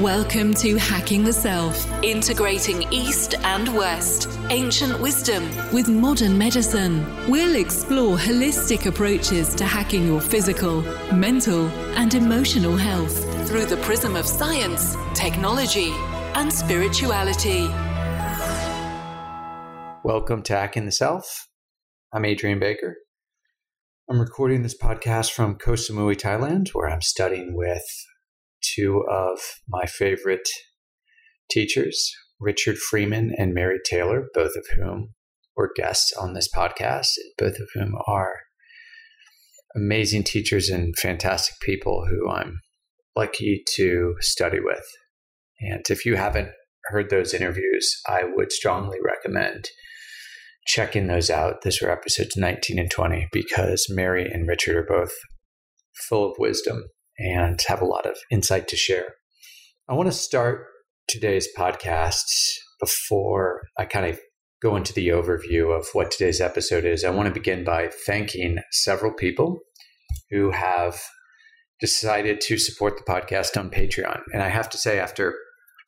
Welcome to Hacking the Self, integrating East and West, ancient wisdom with modern medicine. We'll explore holistic approaches to hacking your physical, mental, and emotional health through the prism of science, technology, and spirituality. Welcome to Hacking the Self. I'm Adrian Baker. I'm recording this podcast from Koh Samui, Thailand, where I'm studying with two of my favorite teachers, Richard Freeman and Mary Taylor, both of whom were guests on this podcast, both of whom are amazing teachers and fantastic people who I'm lucky to study with. And if you haven't heard those interviews, I would strongly recommend checking those out. Those were episodes 19 and 20 because Mary and Richard are both full of wisdom and have a lot of insight to share. I want to start today's podcast before I kind of go into the overview of what today's episode is. I want to begin by thanking several people who have decided to support the podcast on Patreon. And I have to say, after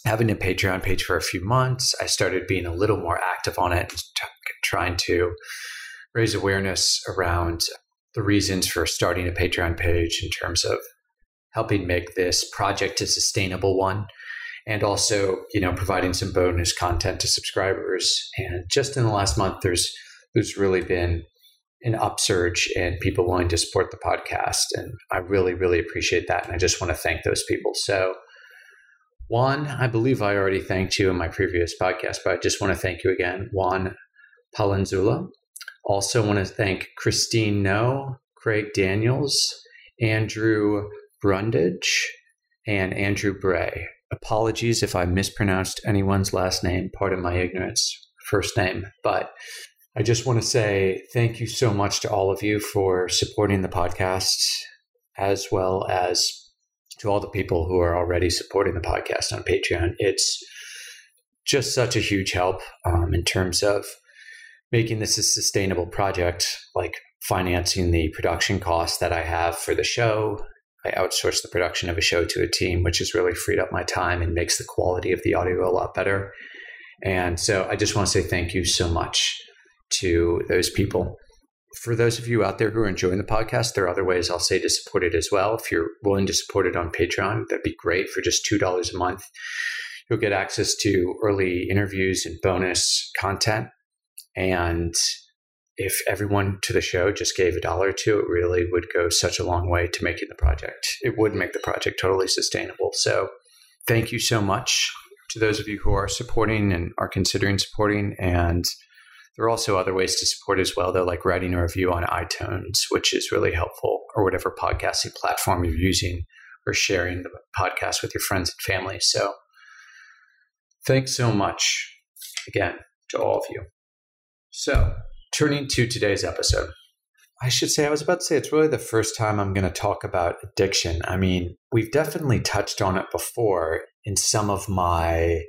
having a Patreon page for a few months, I started being a little more active on it, trying to raise awareness around the reasons for starting a Patreon page in terms of helping make this project a sustainable one and also you know providing some bonus content to subscribers. And just in the last month there's there's really been an upsurge in people willing to support the podcast and i really really appreciate that and i just want to thank those people. So juan i believe i already thanked you in my previous podcast but i just want to thank you again. Juan palanzula also want to thank christine no craig daniels andrew Brundage and Andrew Bray. Apologies if I mispronounced anyone's last name, pardon my ignorance, first name, but I just want to say thank you so much to all of you for supporting the podcast, as well as to all the people who are already supporting the podcast on Patreon. It's just such a huge help um, in terms of making this a sustainable project, like financing the production costs that I have for the show I outsource the production of a show to a team, which has really freed up my time and makes the quality of the audio a lot better. And so I just want to say thank you so much to those people. For those of you out there who are enjoying the podcast, there are other ways I'll say to support it as well. If you're willing to support it on Patreon, that'd be great for just $2 a month. You'll get access to early interviews and bonus content. And if everyone to the show just gave a dollar or two, it really would go such a long way to making the project. It would make the project totally sustainable. So, thank you so much to those of you who are supporting and are considering supporting. And there are also other ways to support as well, though, like writing a review on iTunes, which is really helpful, or whatever podcasting platform you're using, or sharing the podcast with your friends and family. So, thanks so much again to all of you. So, turning to today's episode. I should say, I was about to say it's really the first time I'm going to talk about addiction. I mean, we've definitely touched on it before in some of my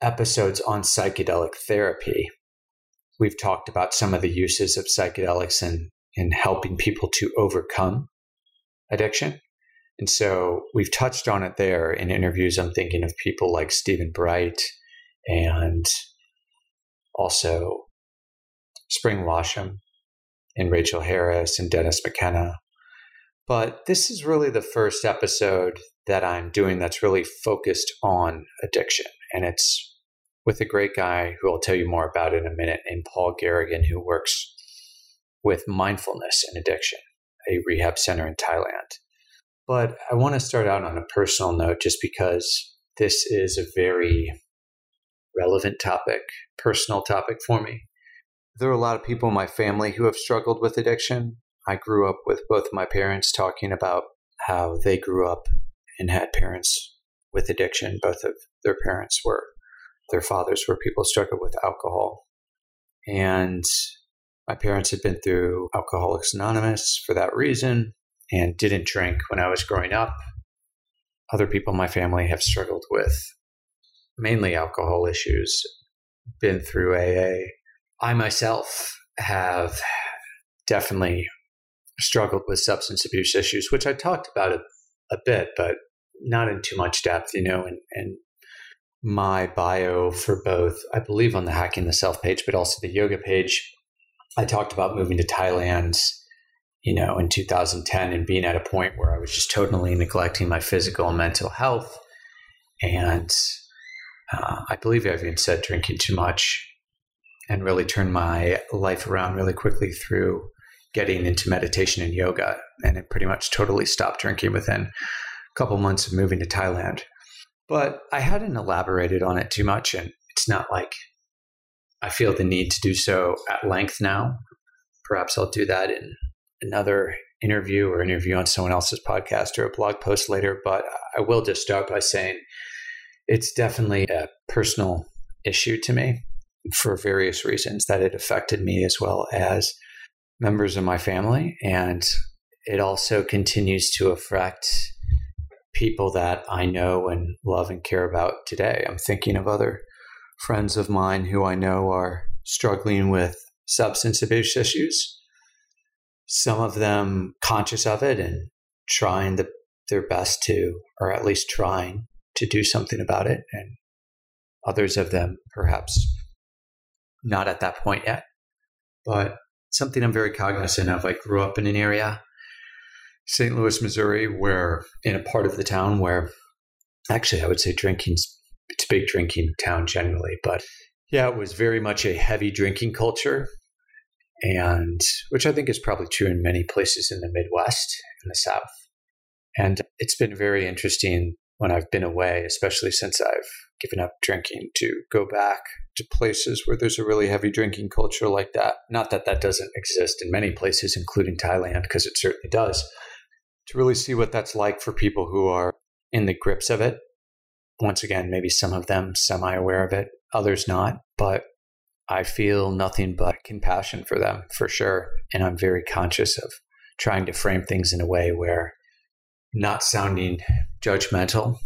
episodes on psychedelic therapy. We've talked about some of the uses of psychedelics in, in helping people to overcome addiction. And so we've touched on it there in interviews. I'm thinking of people like Stephen Bright and also Spring Washam and Rachel Harris and Dennis McKenna. But this is really the first episode that I'm doing that's really focused on addiction. And it's with a great guy who I'll tell you more about in a minute, named Paul Garrigan, who works with mindfulness and addiction, a rehab center in Thailand. But I want to start out on a personal note just because this is a very relevant topic, personal topic for me there are a lot of people in my family who have struggled with addiction. I grew up with both my parents talking about how they grew up and had parents with addiction. Both of their parents were, their fathers were people struggled with alcohol. And my parents had been through Alcoholics Anonymous for that reason and didn't drink when I was growing up. Other people in my family have struggled with mainly alcohol issues, been through AA, I myself have definitely struggled with substance abuse issues, which I talked about a, a bit, but not in too much depth, you know, and, and my bio for both, I believe on the Hacking the Self page, but also the yoga page. I talked about moving to Thailand, you know, in 2010 and being at a point where I was just totally neglecting my physical and mental health. And uh, I believe I've even said drinking too much and really turned my life around really quickly through getting into meditation and yoga. And it pretty much totally stopped drinking within a couple months of moving to Thailand. But I hadn't elaborated on it too much. And it's not like I feel the need to do so at length now. Perhaps I'll do that in another interview or interview on someone else's podcast or a blog post later. But I will just start by saying it's definitely a personal issue to me for various reasons that it affected me as well as members of my family. And it also continues to affect people that I know and love and care about today. I'm thinking of other friends of mine who I know are struggling with substance abuse issues. Some of them conscious of it and trying the, their best to, or at least trying to do something about it. And others of them perhaps not at that point yet. But something I'm very cognizant of. I grew up in an area, St. Louis, Missouri, where in a part of the town where actually I would say drinking's it's a big drinking town generally, but yeah, it was very much a heavy drinking culture. And which I think is probably true in many places in the Midwest and the South. And it's been very interesting when I've been away, especially since I've given up drinking, to go back to places where there's a really heavy drinking culture like that. Not that that doesn't exist in many places, including Thailand, because it certainly does. To really see what that's like for people who are in the grips of it. Once again, maybe some of them semi aware of it, others not, but I feel nothing but compassion for them for sure. And I'm very conscious of trying to frame things in a way where not sounding judgmental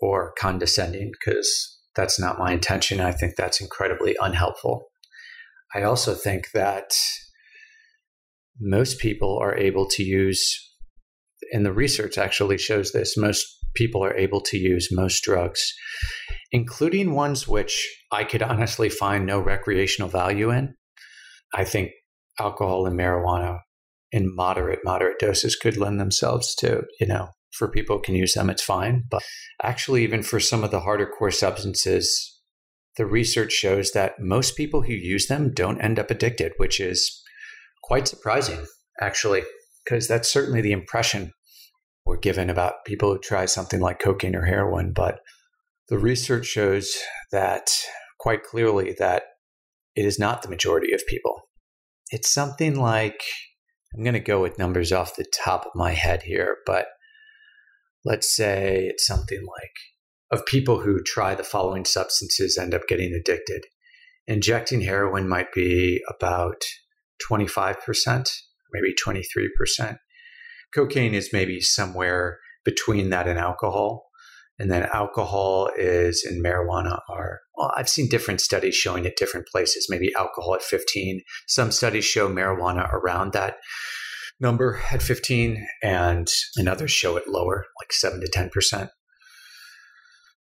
or condescending because that's not my intention. I think that's incredibly unhelpful. I also think that most people are able to use, and the research actually shows this, most people are able to use most drugs, including ones which I could honestly find no recreational value in. I think alcohol and marijuana in moderate, moderate doses could lend themselves to, you know, for people who can use them, it's fine. But actually, even for some of the harder core substances, the research shows that most people who use them don't end up addicted, which is quite surprising, actually, because that's certainly the impression we're given about people who try something like cocaine or heroin. But the research shows that quite clearly that it is not the majority of people. It's something like I'm going to go with numbers off the top of my head here, but let's say it's something like of people who try the following substances end up getting addicted. Injecting heroin might be about 25%, maybe 23%. Cocaine is maybe somewhere between that and alcohol. And then alcohol is in marijuana are, well, I've seen different studies showing at different places, maybe alcohol at 15. Some studies show marijuana around that number at 15, and, others show it lower, like 7 to 10%.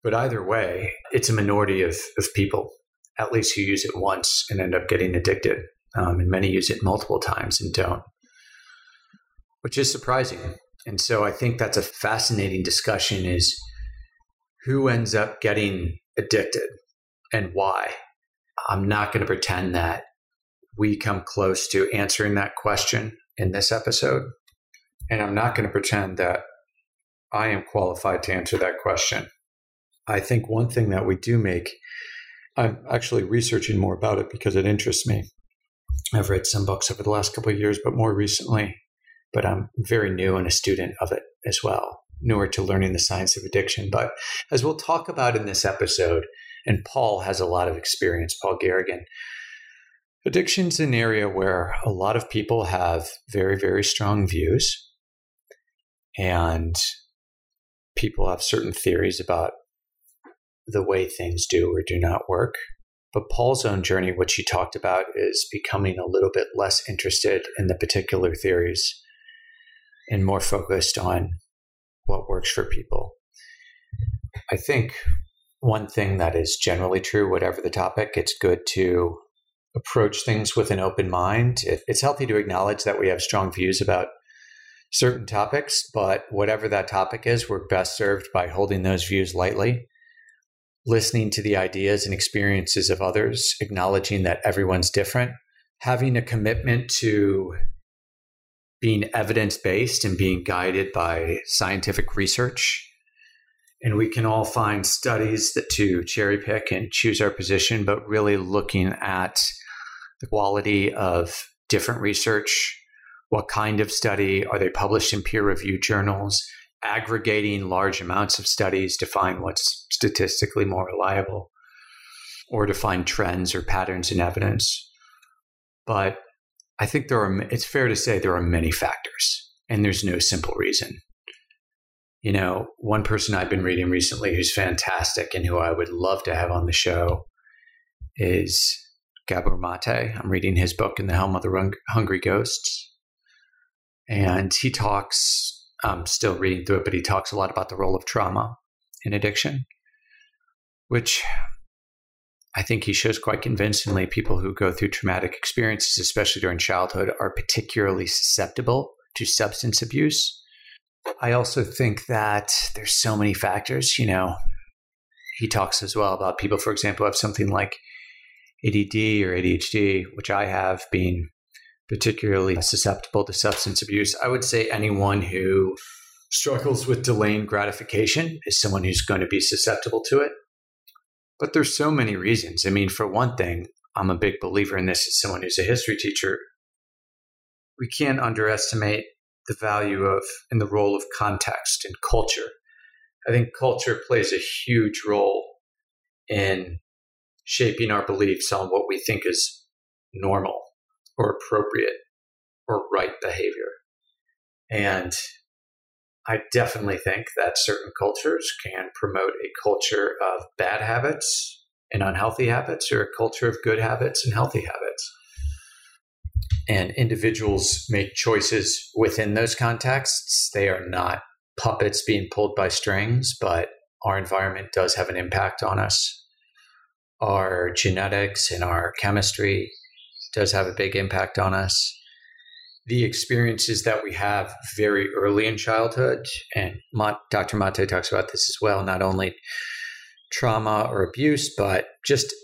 But either way, it's a minority of, of people, at least who use it once and end up getting addicted. Um, and many use it multiple times and don't, which is surprising. And so I think that's a fascinating discussion is who ends up getting addicted and why. I'm not going to pretend that we come close to answering that question in this episode. And I'm not going to pretend that I am qualified to answer that question. I think one thing that we do make, I'm actually researching more about it because it interests me. I've read some books over the last couple of years, but more recently, but I'm very new and a student of it as well, newer to learning the science of addiction. But as we'll talk about in this episode, and Paul has a lot of experience, Paul Garrigan, Addiction's an area where a lot of people have very, very strong views, and people have certain theories about the way things do or do not work. But Paul's own journey, which he talked about, is becoming a little bit less interested in the particular theories and more focused on what works for people. I think one thing that is generally true, whatever the topic, it's good to approach things with an open mind. It's healthy to acknowledge that we have strong views about certain topics, but whatever that topic is, we're best served by holding those views lightly, listening to the ideas and experiences of others, acknowledging that everyone's different, having a commitment to being evidence based and being guided by scientific research. And we can all find studies that to cherry pick and choose our position, but really looking at the quality of different research, what kind of study, are they published in peer reviewed journals, aggregating large amounts of studies to find what's statistically more reliable, or to find trends or patterns in evidence. But I think there are, it's fair to say there are many factors, and there's no simple reason. You know, one person I've been reading recently who's fantastic and who I would love to have on the show is Gabor Mate. I'm reading his book, In the Realm of the Hungry Ghosts. And he talks, I'm still reading through it, but he talks a lot about the role of trauma in addiction, which I think he shows quite convincingly people who go through traumatic experiences, especially during childhood, are particularly susceptible to substance abuse. I also think that there's so many factors. You know, he talks as well about people, for example, have something like ADD or ADHD, which I have, been particularly susceptible to substance abuse. I would say anyone who struggles with delaying gratification is someone who's going to be susceptible to it. But there's so many reasons. I mean, for one thing, I'm a big believer in this as someone who's a history teacher. We can't underestimate the value of and the role of context and culture. I think culture plays a huge role in shaping our beliefs on what we think is normal or appropriate or right behavior. And I definitely think that certain cultures can promote a culture of bad habits and unhealthy habits or a culture of good habits and healthy habits. And individuals make choices within those contexts. They are not puppets being pulled by strings, but our environment does have an impact on us. Our genetics and our chemistry does have a big impact on us the experiences that we have very early in childhood, and Dr. Mate talks about this as well, not only trauma or abuse, but just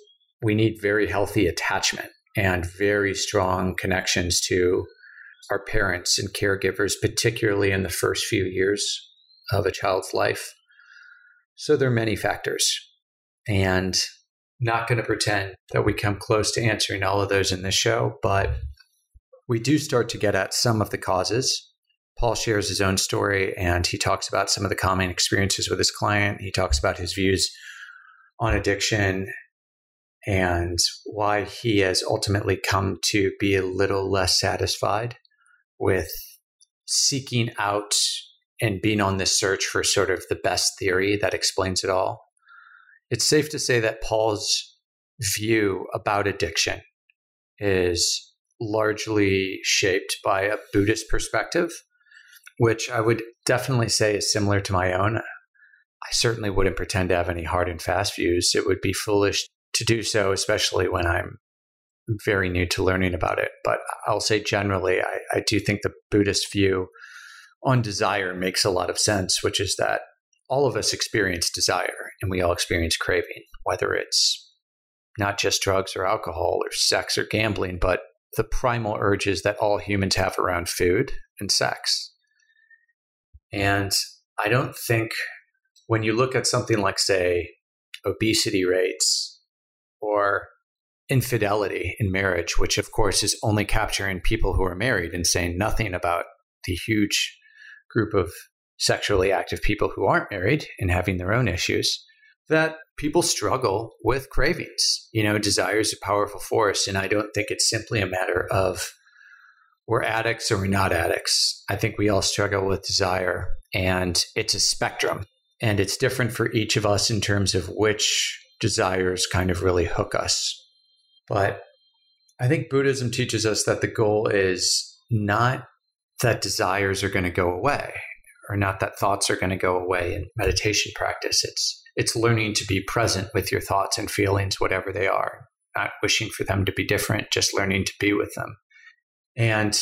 we need very healthy attachment and very strong connections to our parents and caregivers, particularly in the first few years of a child's life. So there are many factors. And not going to pretend that we come close to answering all of those in this show, but we do start to get at some of the causes. Paul shares his own story and he talks about some of the common experiences with his client. He talks about his views on addiction and why he has ultimately come to be a little less satisfied with seeking out and being on this search for sort of the best theory that explains it all. It's safe to say that Paul's view about addiction is largely shaped by a Buddhist perspective, which I would definitely say is similar to my own. I certainly wouldn't pretend to have any hard and fast views. It would be foolish to do so, especially when I'm very new to learning about it. But I'll say generally, I, I do think the Buddhist view on desire makes a lot of sense, which is that all of us experience desire and we all experience craving, whether it's not just drugs or alcohol or sex or gambling, but the primal urges that all humans have around food and sex. And I don't think when you look at something like, say, obesity rates or infidelity in marriage, which of course is only capturing people who are married and saying nothing about the huge group of sexually active people who aren't married and having their own issues, that people struggle with cravings. You know, desire is a powerful force. And I don't think it's simply a matter of we're addicts or we're not addicts. I think we all struggle with desire, and it's a spectrum. And it's different for each of us in terms of which desires kind of really hook us. But I think Buddhism teaches us that the goal is not that desires are going to go away or not that thoughts are going to go away in meditation practice. It's It's learning to be present with your thoughts and feelings, whatever they are, not wishing for them to be different, just learning to be with them. And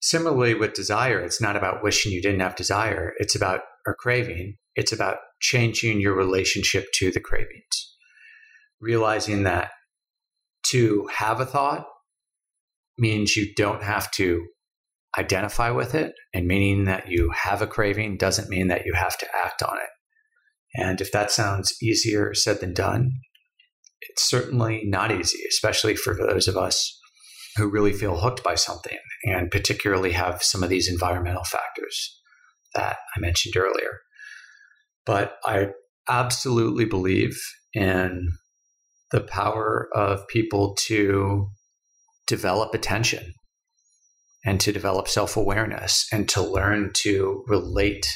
similarly with desire, it's not about wishing you didn't have desire, it's about or craving, it's about changing your relationship to the cravings. Realizing that to have a thought means you don't have to identify with it, and meaning that you have a craving doesn't mean that you have to act on it. And if that sounds easier said than done, it's certainly not easy, especially for those of us who really feel hooked by something and particularly have some of these environmental factors that I mentioned earlier. But I absolutely believe in the power of people to develop attention and to develop self awareness and to learn to relate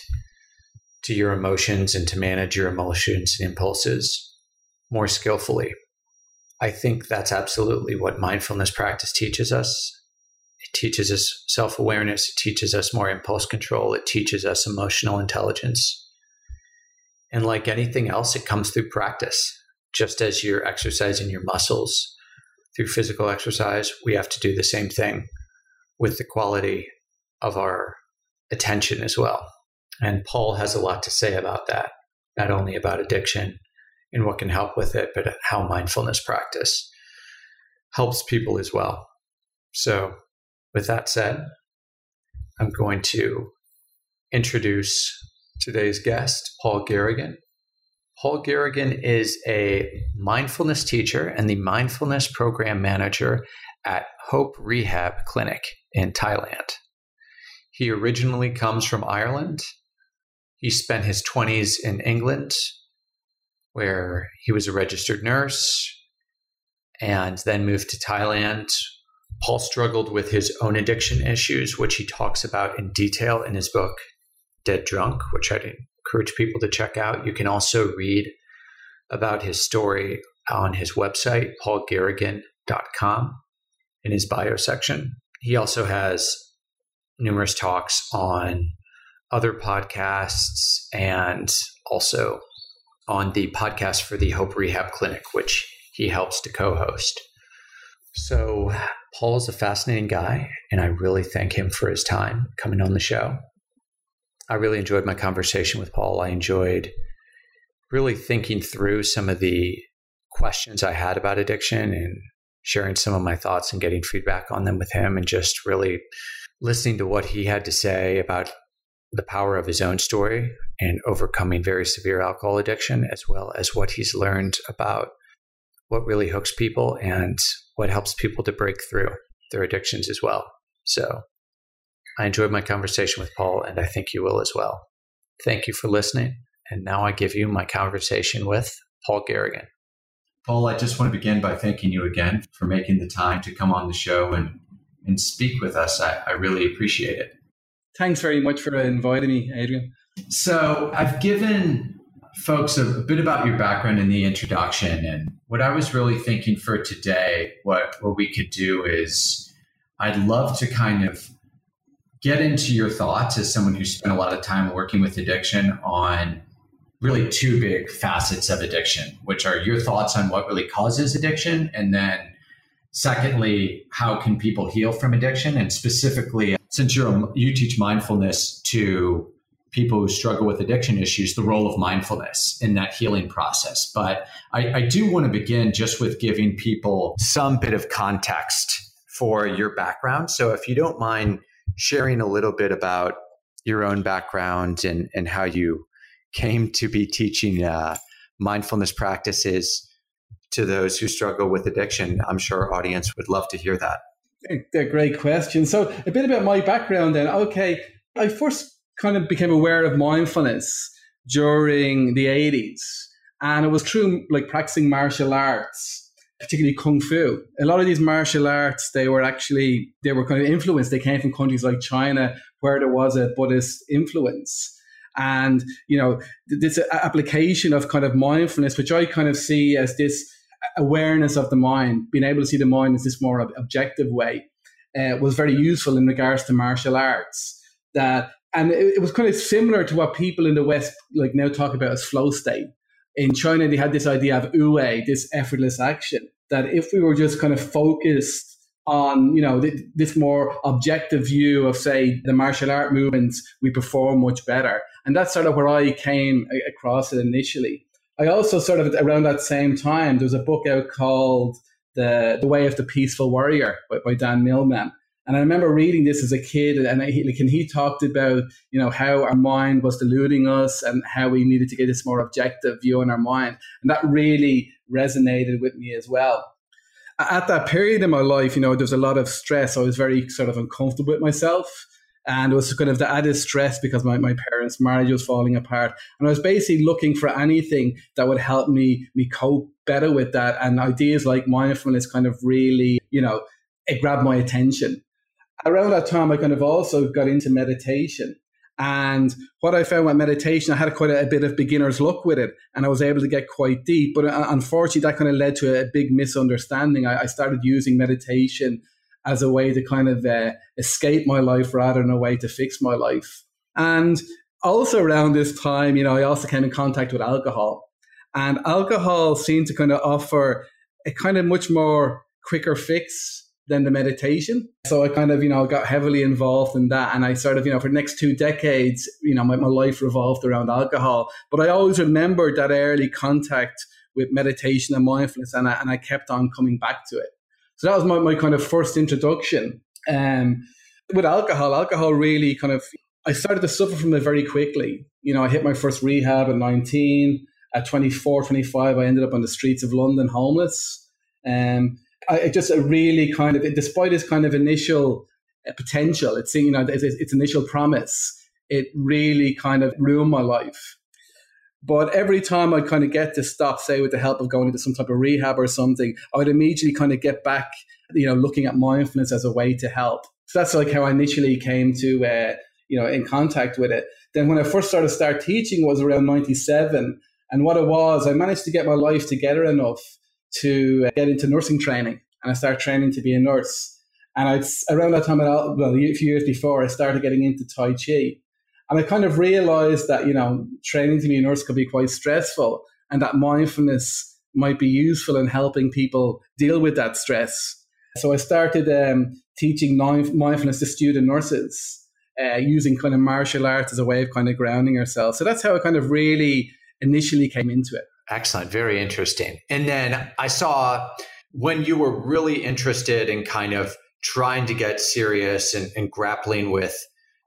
to your emotions and to manage your emotions and impulses more skillfully. I think that's absolutely what mindfulness practice teaches us. It teaches us self awareness, it teaches us more impulse control, it teaches us emotional intelligence. And like anything else, it comes through practice. Just as you're exercising your muscles through physical exercise, we have to do the same thing with the quality of our attention as well. And Paul has a lot to say about that, not only about addiction and what can help with it, but how mindfulness practice helps people as well. So, with that said, I'm going to introduce today's guest, Paul Garrigan. Paul Garrigan is a mindfulness teacher and the mindfulness program manager at Hope Rehab Clinic in Thailand. He originally comes from Ireland. He spent his 20s in England, where he was a registered nurse, and then moved to Thailand. Paul struggled with his own addiction issues, which he talks about in detail in his book, Dead Drunk, which I'd encourage people to check out. You can also read about his story on his website, paulgarrigan.com, in his bio section. He also has numerous talks on other podcasts and also on the podcast for the Hope Rehab Clinic, which he helps to co host. So, Paul is a fascinating guy, and I really thank him for his time coming on the show. I really enjoyed my conversation with Paul. I enjoyed really thinking through some of the questions I had about addiction and sharing some of my thoughts and getting feedback on them with him and just really listening to what he had to say about the power of his own story and overcoming very severe alcohol addiction, as well as what he's learned about what really hooks people and what helps people to break through their addictions as well. So I enjoyed my conversation with Paul, and I think you will as well. Thank you for listening. And now I give you my conversation with Paul Garrigan. Paul, I just want to begin by thanking you again for making the time to come on the show and, and speak with us. I, I really appreciate it. Thanks very much for inviting me, Adrian. So, I've given folks a, bit about your background in the introduction. And what I was really thinking for today, what, what we could do is I'd love to kind of get into your thoughts as someone who spent a lot of time working with addiction on really two big facets of addiction, which are your thoughts on what really causes addiction, and then secondly, how can people heal from addiction? And specifically, since you're you teach mindfulness to people who struggle with addiction issues, the role of mindfulness in that healing process. But I, I do want to begin just with giving people some bit of context for your background. So if you don't mind sharing a little bit about your own background and, and how you came to be teaching uh, mindfulness practices to those who struggle with addiction? I'm sure our audience would love to hear that. A great question. So, a bit about my background then. Okay, I first kind of became aware of mindfulness during the 80s, and it was through like practicing martial arts, particularly kung fu. A lot of these martial arts, they were actually they were kind of influenced. They came from countries like China, where there was a Buddhist influence and you know this application of kind of mindfulness which i kind of see as this awareness of the mind being able to see the mind as this more objective way uh, was very useful in regards to martial arts. That and it, it, was kind of similar to what people in the west like now talk about as flow state. In China, they had this idea of wu, this effortless action, that if we were just kind of focused on, you know, th- this more objective view of, say, the martial art movements, we perform much better. And that's sort of where I came across it initially. I also sort of around that same time, there was a book out called The, the Way of the Peaceful Warrior by, by Dan Millman. And I remember reading this as a kid, and he, like, and he talked about you know how our mind was deluding us and how we needed to get this more objective view on our mind, and that really resonated with me as well. At that period in my life, you know, there was a lot of stress. I was very sort of uncomfortable with myself, and it was kind of the added stress because my, my parents' marriage was falling apart, and I was basically looking for anything that would help me me cope better with that. And ideas like mindfulness kind of really, you know, it grabbed my attention around that time, I kind of also got into meditation. And what I found with meditation, I had quite a, a, bit of beginner's luck with it, and I was able to get quite deep. But uh, unfortunately, that kind of led to a, big misunderstanding. I, I, started using meditation as a way to kind of uh, escape my life rather than a way to fix my life. And also around this time, you know, I also came in contact with alcohol, and alcohol seemed to kind of offer a kind of much more quicker fix than the meditation. So I kind of, you know, got heavily involved in that. And I sort of, you know, for the next two decades, you know, my, my life revolved around alcohol. But I always remembered that early contact with meditation and mindfulness. And I, and I kept on coming back to it. So that was my, my kind of first introduction. Um, with alcohol, alcohol really kind of, I started to suffer from it very quickly. You know, I hit my first rehab at 19. At 24, 25, I ended up on the streets of London homeless. Um, I, just really kind of, despite its kind of initial uh, potential, it's you know its, its initial promise, it really kind of ruined my life. But every time I'd kind of get to stop, say with the help of going into some type of rehab or something, I would immediately kind of get back, you know, looking at mindfulness as a way to help. So that's like how I initially came to, uh, you know, in contact with it. Then when I first started start teaching was around 97. And what it was, I managed to get my life together enough to uh, get into nursing training and I started training to be a nurse. And I around that time, well, a few years before, I started getting into Tai Chi. And I kind of realized that, you know, training to be a nurse could be quite stressful and that mindfulness might be useful in helping people deal with that stress. So I started um, teaching mindfulness to student nurses uh, using kind of martial arts as a way of kind of grounding ourselves. So that's how I kind of really initially came into it. Excellent. Very interesting. And then I saw when you were really interested in kind of trying to get serious and, and grappling with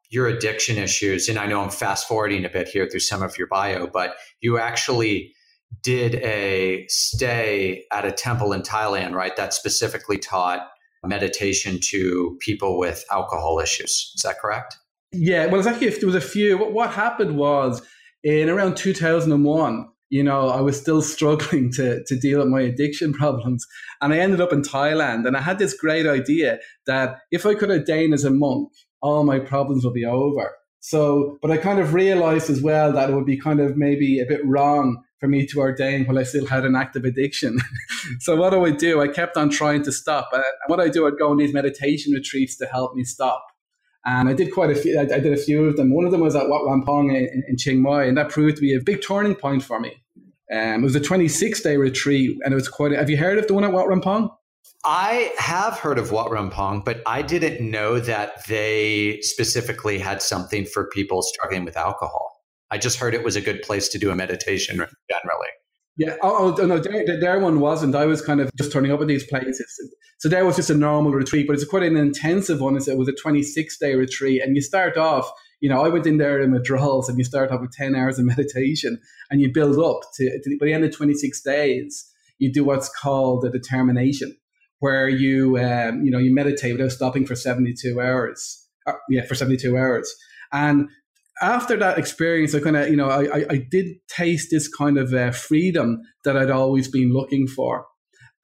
your addiction issues, and I know I'm fast forwarding a bit here through some of your bio, but you actually did a stay at a temple in Thailand, right? That specifically taught meditation to people with alcohol issues. Is that correct? Yeah, well, it's actually there was a few. What happened was in around 2001, you know, I was still struggling to, to deal with my addiction problems. And I ended up in Thailand. And I had this great idea that if I could ordain as a monk, all my problems would be over. So, but I kind of realized as well that it would be kind of maybe a bit wrong for me to ordain while I still had an active addiction. so what do I do? I kept on trying to stop. And what I do, I'd go on these meditation retreats to help me stop. And I did quite a few, I, did a few of them. One of them was at Wat Rampong in, in Chiang Mai, and that proved to be a big turning point for me. Um, it was a 26 day retreat, and it was quite. A, have you heard of the one at Wat Rampong? I have heard of Wat Rampong, but I didn't know that they specifically had something for people struggling with alcohol. I just heard it was a good place to do a meditation generally. Yeah. Oh, oh no, their, their one wasn't. I was kind of just turning up at these places. So there was just a normal retreat, but it's quite an intensive one. It was a 26 day retreat, and you start off you know, I went in there in withdrawals and you start off with 10 hours of meditation and you build up to, to by the end of 26 days, you do what's called a determination where you, um, you know, you meditate without stopping for 72 hours. Uh, yeah, for 72 hours. And after that experience, I kind of, you know, I, I did taste this kind of uh, freedom that I'd always been looking for.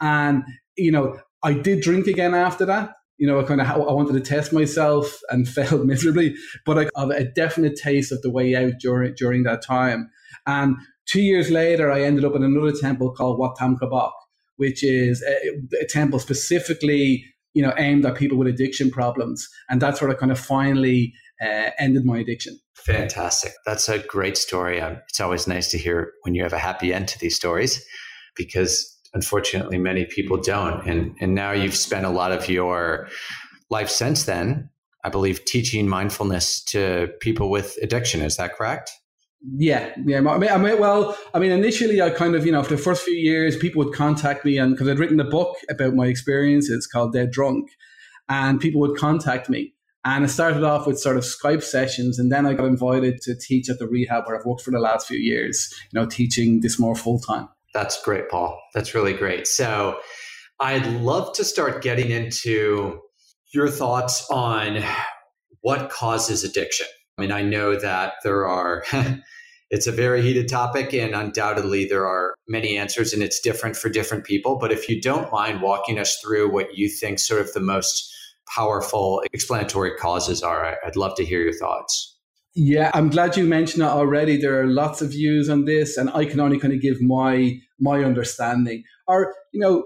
And, you know, I did drink again after that you know, I kind of I wanted to test myself and failed miserably, but I have a definite taste of the way out during during that time. And two years later, I ended up in another temple called Wat Tham Krabok, which is a, a, temple specifically, you know, aimed at people with addiction problems. And that's where I kind of finally uh, ended my addiction. Fantastic. That's a great story. Um, it's always nice to hear when you have a happy end to these stories because unfortunately many people don't. And, and now you've spent a lot of your life since then, I believe, teaching mindfulness to people with addiction. Is that correct? Yeah, yeah. I mean, I mean, well, I mean, initially, I kind of, you know, for the first few years, people would contact me, and because I'd written a book about my experiences called Dead Drunk, and people would contact me. And it started off with sort of Skype sessions, and then I got invited to teach at the rehab where I've worked for the last few years, you know, teaching this more full time. That's great, Paul. That's really great. So I'd love to start getting into your thoughts on what causes addiction. I mean, I know that there are, it's a very heated topic, and undoubtedly there are many answers, and it's different for different people. But if you don't mind walking us through what you think sort of the most powerful explanatory causes are, I'd love to hear your thoughts. Yeah, I'm glad you mentioned it already. There are lots of views on this, and I can only kind of give my my understanding. Or, you know,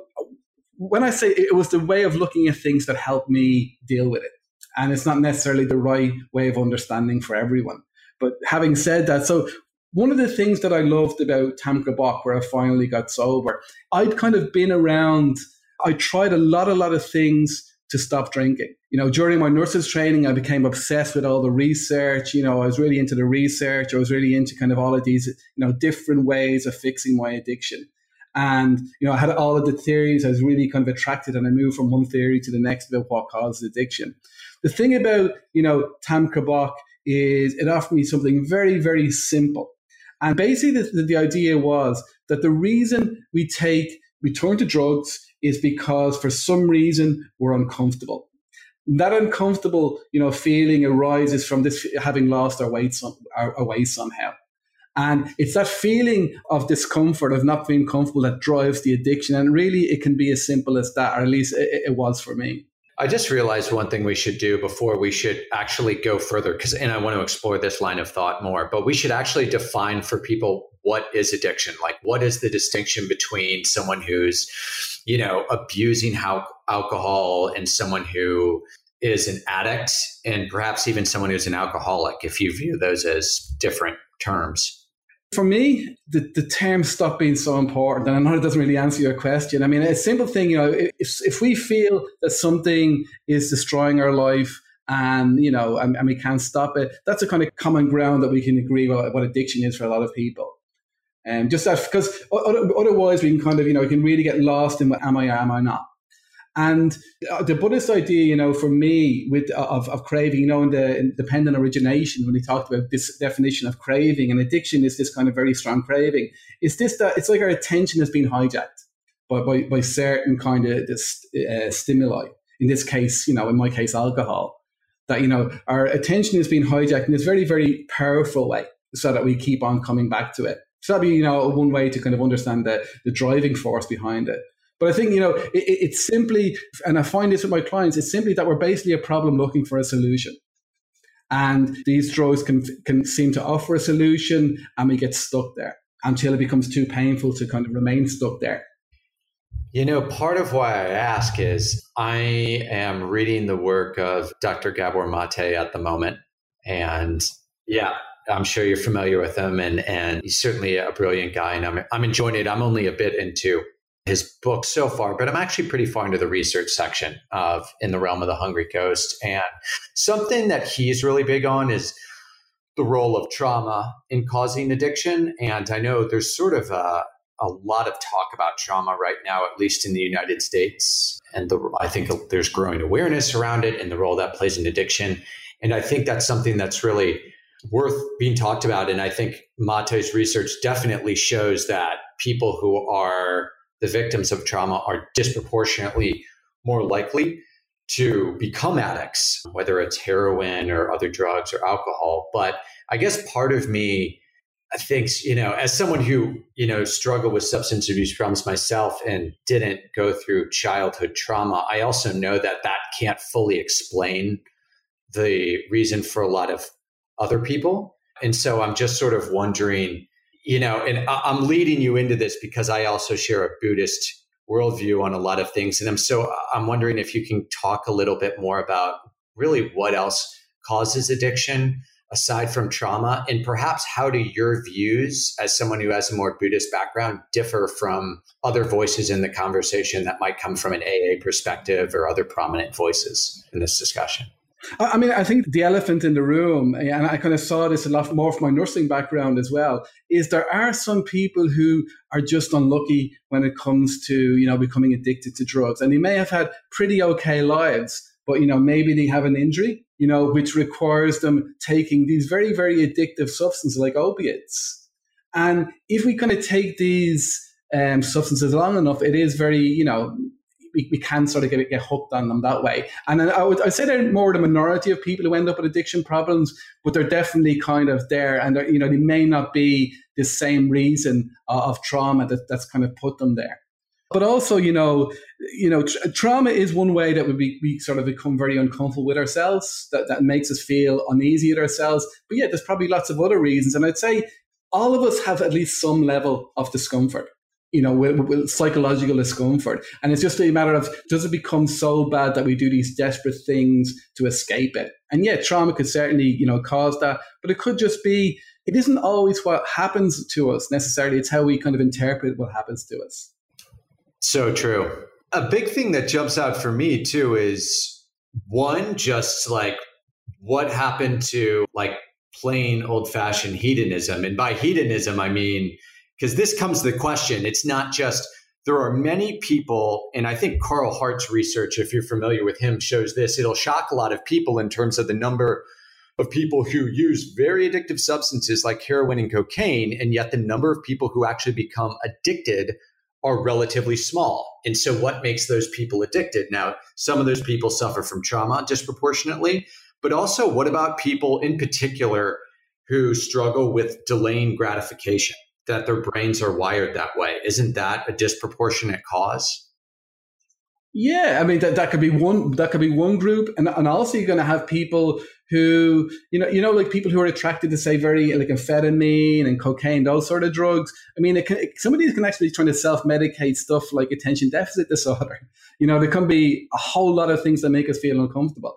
when I say it was the way of looking at things that helped me deal with it. And it's not necessarily the right way of understanding for everyone. But having said that, so one of the things that I loved about Tham Krabok, where I finally got sober, I'd kind of been around, I tried a lot, a lot of things to stop drinking. You know, during my nurses training, I became obsessed with all the research. You know, I was really into the research. I was really into kind of all of these, you know, different ways of fixing my addiction. And, you know, I had all of the theories. I was really kind of attracted and I moved from one theory to the next about what causes addiction. The thing about, you know, Tham Krabok is it offered me something very, very simple. And basically the, the idea was that the reason we take, we turn to drugs is because for some reason we're uncomfortable. That uncomfortable, you know, feeling arises from this having lost our weight, some, our, our weight somehow. And it's that feeling of discomfort, of not being comfortable, that drives the addiction. And really, it can be as simple as that, or at least it, it was for me. I just realized one thing we should do before we should actually go further, because, and I want to explore this line of thought more, but we should actually define for people what is addiction. Like, what is the distinction between someone who's, you know, abusing how, alcohol and someone who is an addict and perhaps even someone who's an alcoholic, if you view those as different terms? For me, the, the term stop being so important, and I know it doesn't really answer your question. I mean, a simple thing, you know, if, if we feel that something is destroying our life and, you know, and, and we can't stop it, that's a kind of common ground that we can agree what, what addiction is for a lot of people. Um, just because otherwise we can kind of, you know, we can really get lost in what am I, am I not. And uh, the Buddhist idea, you know, for me, with uh, of, of craving, you know, in the independent origination, when he talked about this definition of craving and addiction is this kind of very strong craving, is this that it's like our attention has been hijacked by, by, by certain kind of this, uh, stimuli. In this case, you know, in my case, alcohol. That, you know, our attention is being hijacked in this very, very powerful way so that we keep on coming back to it. So that'd be, you know, one way to kind of understand the, the driving force behind it. But I think, you know, it, it's simply, and I find this with my clients, it's simply that we're basically a problem looking for a solution. And these drugs can, can seem to offer a solution and we get stuck there until it becomes too painful to kind of remain stuck there. You know, part of why I ask is I am reading the work of Dr. Gabor Mate at the moment. And yeah, I'm sure you're familiar with him and, and he's certainly a brilliant guy and I'm, I'm enjoying it. I'm only a bit into his book so far, but I'm actually pretty far into the research section of In the Realm of the Hungry Ghost. And something that he's really big on is the role of trauma in causing addiction. And I know there's sort of a, a lot of talk about trauma right now, at least in the United States. And the, I think there's growing awareness around it and the role that plays in addiction. And I think that's something that's really worth being talked about. And I think Mate's research definitely shows that people who are the victims of trauma are disproportionately more likely to become addicts, whether it's heroin or other drugs or alcohol. But I guess part of me thinks, you know, as someone who, you know, struggled with substance abuse problems myself and didn't go through childhood trauma, I also know that that can't fully explain the reason for a lot of other people. And so I'm just sort of wondering you know, and I'm leading you into this because I also share a Buddhist worldview on a lot of things. And I'm so I'm wondering if you can talk a little bit more about really what else causes addiction aside from trauma? And perhaps how do your views, as someone who has a more Buddhist background, differ from other voices in the conversation that might come from an AA perspective or other prominent voices in this discussion? I mean, I think the elephant in the room, and I kind of saw this a lot more from my nursing background as well, is there are some people who are just unlucky when it comes to, you know, becoming addicted to drugs. And they may have had pretty okay lives, but, you know, maybe they have an injury, you know, which requires them taking these very, very addictive substances like opiates. And if we kind of take these um, substances long enough, it is very, you know, we, we can sort of get, get hooked on them that way. And I would I'd say they're more the minority of people who end up with addiction problems, but they're definitely kind of there. And you know, they may not be the same reason uh, of trauma that, that's kind of put them there. But also, you know, you know, tra- trauma is one way that we, we sort of become very uncomfortable with ourselves. That that makes us feel uneasy at ourselves. But yeah, there's probably lots of other reasons. And I'd say all of us have at least some level of discomfort you know, with, with, psychological discomfort. And it's just a matter of does it become so bad that we do these desperate things to escape it? And yeah, trauma could certainly, you know, cause that, but it could just be, it isn't always what happens to us necessarily. It's how we kind of interpret what happens to us. So true. A big thing that jumps out for me too is one, just like what happened to like plain old fashioned hedonism. And by hedonism, I mean, because this comes to the question. It's not just there are many people, and I think Carl Hart's research, if you're familiar with him, shows this. It'll shock a lot of people in terms of the number of people who use very addictive substances like heroin and cocaine, and yet the number of people who actually become addicted are relatively small. And so, what makes those people addicted? Now, some of those people suffer from trauma disproportionately, but also, what about people in particular who struggle with delaying gratification? That their brains are wired that way. Isn't that a disproportionate cause? Yeah, I mean that, that could be one that could be one group, and and also you're going to have people who you know you know like people who are attracted to say very like amphetamine and cocaine those sort of drugs. I mean, it can, some of these can actually be trying to self medicate stuff like attention deficit disorder. You know, there can be a whole lot of things that make us feel uncomfortable.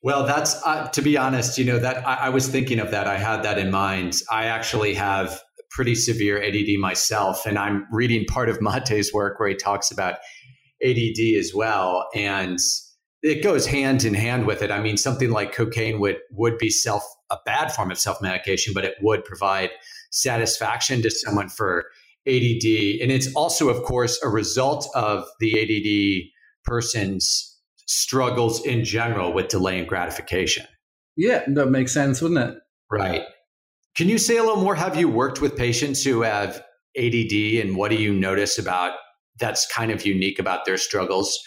Well, that's uh, to be honest. You know that I, I was thinking of that. I had that in mind. I actually have pretty severe ADD myself, and I'm reading part of Mate's work where he talks about ADD as well, and it goes hand in hand with it. I mean, something like cocaine would would be self a bad form of self medication, but it would provide satisfaction to someone for ADD, and it's also, of course, a result of the ADD person's struggles in general with delaying gratification. Yeah, that makes sense, wouldn't it? Right. Can you say a little more? Have you worked with patients who have ADD and what do you notice about that's kind of unique about their struggles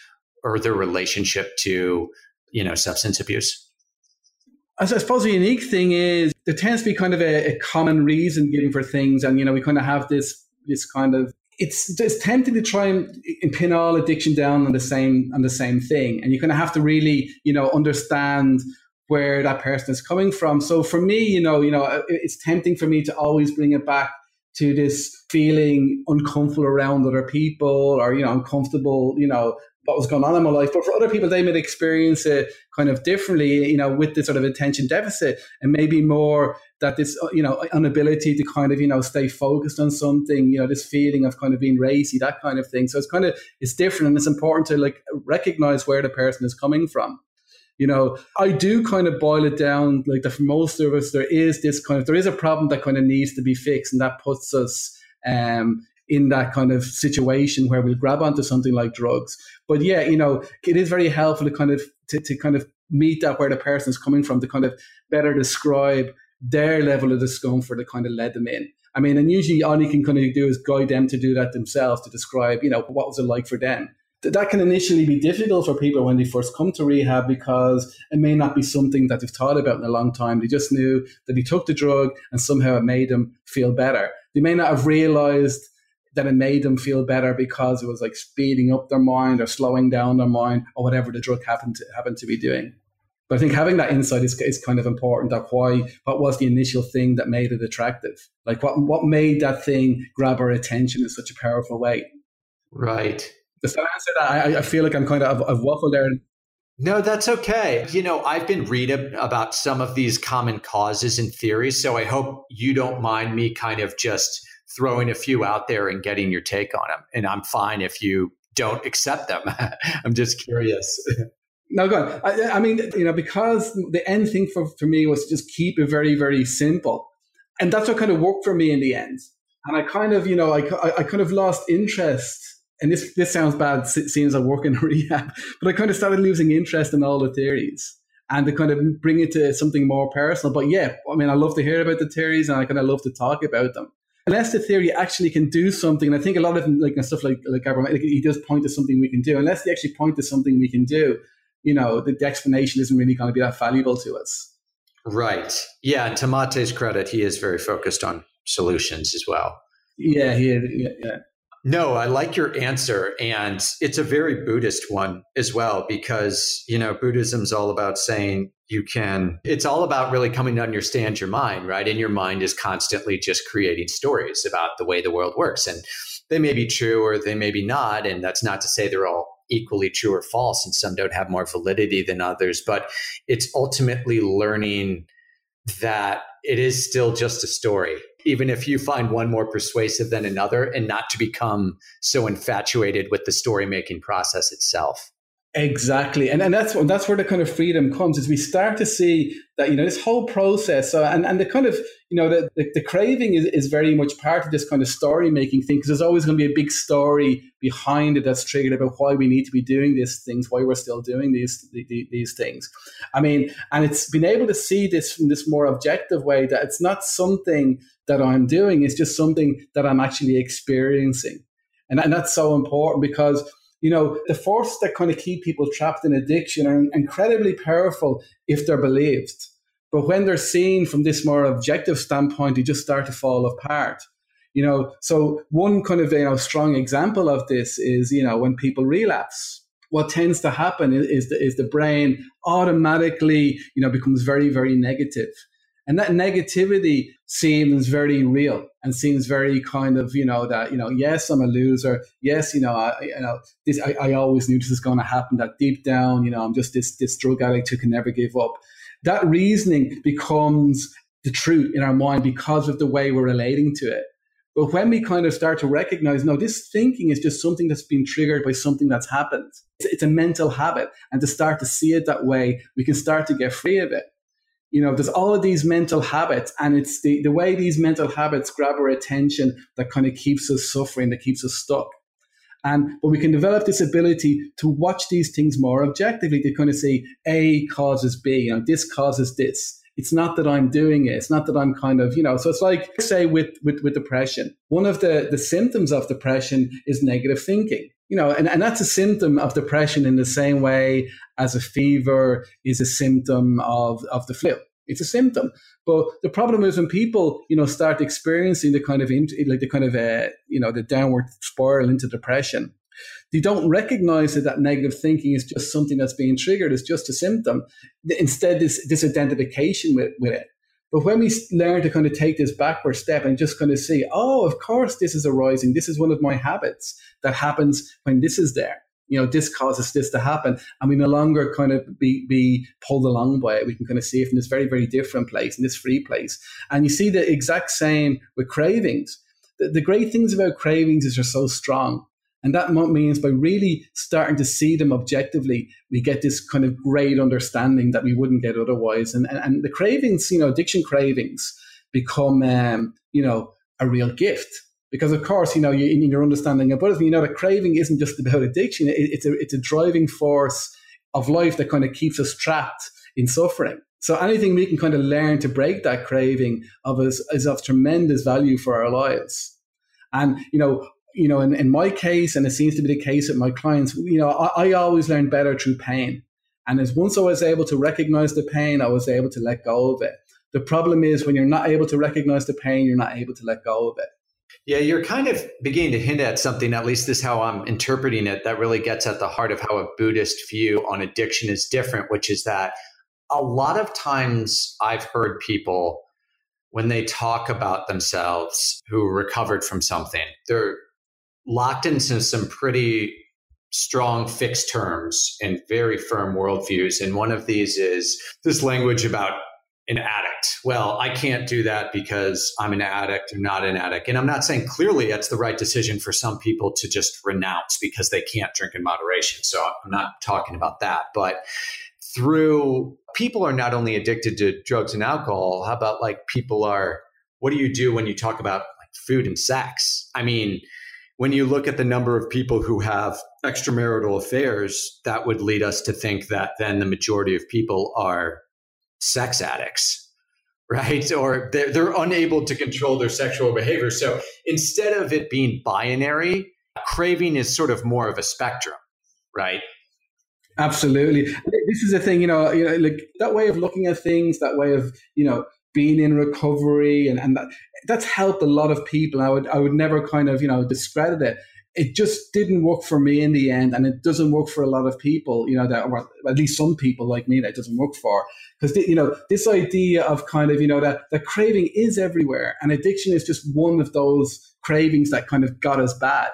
or their relationship to, you know, substance abuse? I suppose the unique thing is there tends to be kind of a, a common reason given for things. And, you know, we kind of have this, this kind of it's it's tempting to try and, and pin all addiction down on the same on the same thing, and you're going to have to really you know understand where that person is coming from. So for me, you know, you know, uh, it's tempting for me to always bring it back to this feeling uncomfortable around other people or, you know, uncomfortable, you know, what was going on in my life. But for other people, they might experience it kind of differently, you know, with this sort of attention deficit and maybe more that this, uh, you know, inability to kind of, you know, stay focused on something, you know, this feeling of kind of being racy, that kind of thing. So it's kind of, it's different and it's important to like recognize where the person is coming from you know, I do kind of boil it down like that for most of us, there is this kind of, there is a problem that kind of needs to be fixed and that puts us um, in that kind of situation where we'll grab onto something like drugs. But yeah, you know, it is very helpful to kind of, to, to kind of meet that where the person is coming from to kind of better describe their level of discomfort that kind of led them in. I mean, and usually all you can kind of do is guide them to do that themselves to describe, you know, what was it like for them that can initially be difficult for people when they first come to rehab because it may not be something that they've thought about in a long time. They just knew that he took the drug and somehow it made them feel better. They may not have realized that it made them feel better because it was like speeding up their mind or slowing down their mind or whatever the drug happened to, happened to be doing. But I think having that insight is, is kind of important. That why, what was the initial thing that made it attractive? Like what, what made that thing grab our attention in such a powerful way? Right. Does that answer that? I, I feel like I'm kind of I've, I've waffled there. No, that's okay. You know, I've been reading about some of these common causes and theories, so I hope you don't mind me kind of just throwing a few out there and getting your take on them. And I'm fine if you don't accept them. I'm just curious. No, go on. I, I, mean, you know, because the end thing for, for me was just keep it very, very simple. And that's what kind of worked for me in the end. And I kind of, you know, I, I kind of lost interest. And this, this sounds bad, seems I work in rehab, but I kind of started losing interest in all the theories and to kind of bring it to something more personal. But yeah, I mean, I love to hear about the theories and I kind of love to talk about them. Unless the theory actually can do something, and I think a lot of like stuff like like Gabriel, like he does point to something we can do. Unless they actually point to something we can do, you know, the, the explanation isn't really going to be that valuable to us. Right. Yeah. And to Mate's credit, he is very focused on solutions as well. Yeah, he. Yeah, yeah. No, I like your answer. And it's a very Buddhist one as well, because, you know, Buddhism's all about saying you can, it's all about really coming to understand your mind, right? And your mind is constantly just creating stories about the way the world works. And they may be true or they may be not. And that's not to say they're all equally true or false, and some don't have more validity than others. But it's ultimately learning that it is still just a story, even if you find one more persuasive than another, and not to become so infatuated with the story making process itself. Exactly, and and that's that's where the kind of freedom comes. Is we start to see that you know this whole process, uh, and and the kind of you know the the, the craving is, is very much part of this kind of story making thing because there's always going to be a big story behind it that's triggered about why we need to be doing these things, why we're still doing these these things. I mean, and it's been able to see this from this more objective way that it's not something that I'm doing; it's just something that I'm actually experiencing, and and that's so important because you know, the forces that kind of keep people trapped in addiction are incredibly powerful if they're believed. But when they're seen from this more objective standpoint, they just start to fall apart. You know, so one kind of you know strong example of this is you know when people relapse, what tends to happen is, is the, is the brain automatically you know becomes very very negative and that negativity seems very real and seems very kind of, you know, that, you know, yes, I'm a loser. Yes, you know, I, you know, this, I, I always knew this was going to happen that deep down, you know, I'm just this, this drug addict who can never give up. That reasoning becomes the truth in our mind because of the way we're relating to it. But when we kind of start to recognize, no, this thinking is just something that's been triggered by something that's happened. It's, it's a mental habit. And to start to see it that way, we can start to get free of it you know, there's all of these mental habits, and it's the, the way these mental habits grab our attention that kind of keeps us suffering, that keeps us stuck. And but we can develop this ability to watch these things more objectively, to kind of say A causes B, know, this causes this. It's not that I'm doing it. It's not that I'm kind of, you know, so it's like say with with, with depression. One of the, the symptoms of depression is negative thinking you know, and, and that's a symptom of depression in the same way as a fever is a symptom of, of the flu. It's a symptom. But the problem is when people, you know, start experiencing the kind of, like the kind of, uh, you know, the downward spiral into depression, they don't recognize that that negative thinking is just something that's being triggered. It's just a symptom. Instead, this, this identification with, with it. But when we learn to kind of take this backward step and just kind of see, oh, of course, this is arising. This is one of my habits that happens when this is there. You know, this causes this to happen. And we no longer kind of be, be pulled along by it. We can kind of see it from this very, very different place, in this free place. And you see the exact same with cravings. The, the great things about cravings is they're so strong. And that means by really starting to see them objectively, we get this kind of great understanding that we wouldn't get otherwise. And, and, and the cravings, you know, addiction cravings become, um, you know, a real gift. Because of course, you know, you, in your understanding of Buddhism, you know, the craving isn't just about addiction. It, it's a it's a driving force of life that kind of keeps us trapped in suffering. So anything we can kind of learn to break that craving of us is of tremendous value for our lives. And you know, you know, in, in my case, and it seems to be the case with my clients, you know, I, I always learn better through pain. And as once I was able to recognize the pain, I was able to let go of it. The problem is when you're not able to recognize the pain, you're not able to let go of it. Yeah, you're kind of beginning to hint at something, at least this is how I'm interpreting it, that really gets at the heart of how a Buddhist view on addiction is different, which is that a lot of times I've heard people when they talk about themselves who recovered from something, they're locked into some pretty strong fixed terms and very firm worldviews. And one of these is this language about an addict. Well, I can't do that because I'm an addict or not an addict. And I'm not saying clearly that's the right decision for some people to just renounce because they can't drink in moderation. So I'm not talking about that. But through people are not only addicted to drugs and alcohol, how about like people are, what do you do when you talk about like food and sex? I mean, when you look at the number of people who have extramarital affairs, that would lead us to think that then the majority of people are sex addicts, right? Or they're, they're unable to control their sexual behavior. So instead of it being binary, craving is sort of more of a spectrum, right? Absolutely. This is a thing, you know, you know, like that way of looking at things, that way of, you know, being in recovery and, and that that's helped a lot of people. I would I would never kind of, you know, discredit it it just didn't work for me in the end, and it doesn't work for a lot of people. You know that, at least some people like me, that doesn't work for because you know this idea of kind of you know that that craving is everywhere, and addiction is just one of those cravings that kind of got us bad,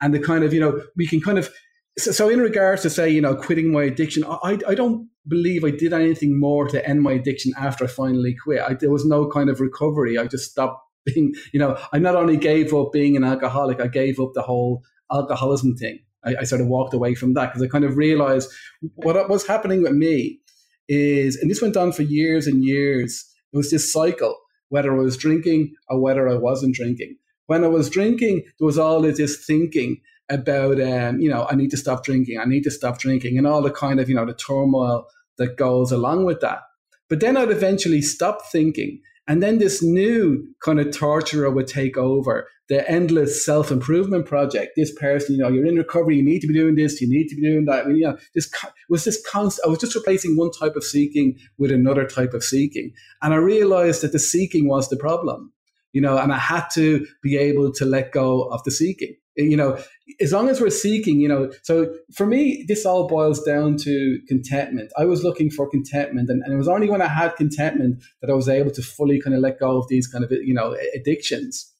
and the kind of you know we can kind of so, so in regards to say you know quitting my addiction, I I don't believe I did anything more to end my addiction after I finally quit. I, there was no kind of recovery. I just stopped being, you know, I not only gave up being an alcoholic, I gave up the whole alcoholism thing. I, I sort of walked away from that because I kind of realized what was happening with me is, and this went on for years and years. It was this cycle, whether I was drinking or whether I wasn't drinking. When I was drinking, there was all of this thinking about, um, you know, I need to stop drinking, I need to stop drinking, and all the kind of, you know, the turmoil that goes along with that. But then I'd eventually stop thinking and then this new kind of torturer would take over the endless self improvement project. This person, you know, you're in recovery, you need to be doing this, you need to be doing that. I mean, you know, this was this constant. I was just replacing one type of seeking with another type of seeking, and I realized that the seeking was the problem, you know, and I had to be able to let go of the seeking you know, as long as we're seeking, you know, so for me, this all boils down to contentment. I was looking for contentment, and, and it was only when I had contentment that I was able to fully kind of let go of these kind of, you know, addictions.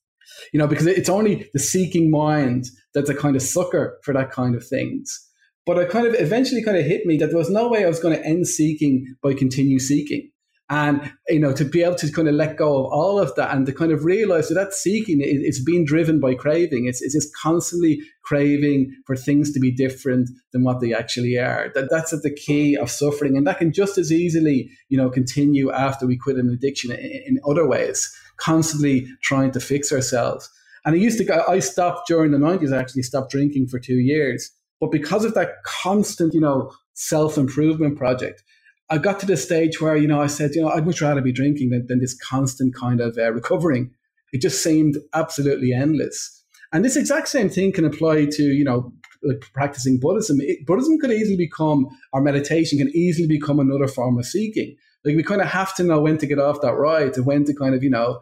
You know, because it's only the seeking mind that's a kind of sucker for that kind of things. But it kind of eventually kind of hit me that there was no way I was going to end seeking by continue seeking and you know to be able to kind of let go of all of that and to kind of realize that that seeking is, being driven by craving. It's, it's just constantly craving for things to be different than what they actually are. That that's at the key of suffering. And that can just as easily you know continue after we quit an addiction in, in other ways constantly trying to fix ourselves. And I used to I stopped during the 90s, I actually stopped drinking for two years. But because of that constant, you know, self improvement project, I got to the stage where, you know, I said, you know, I'd much rather be drinking than, than this constant kind of uh, recovering. It just seemed absolutely endless. And this exact same thing can apply to, you know, like practicing Buddhism. It, Buddhism could easily become, or meditation can easily become another form of seeking. Like we kind of have to know when to get off that ride and when to kind of, you know,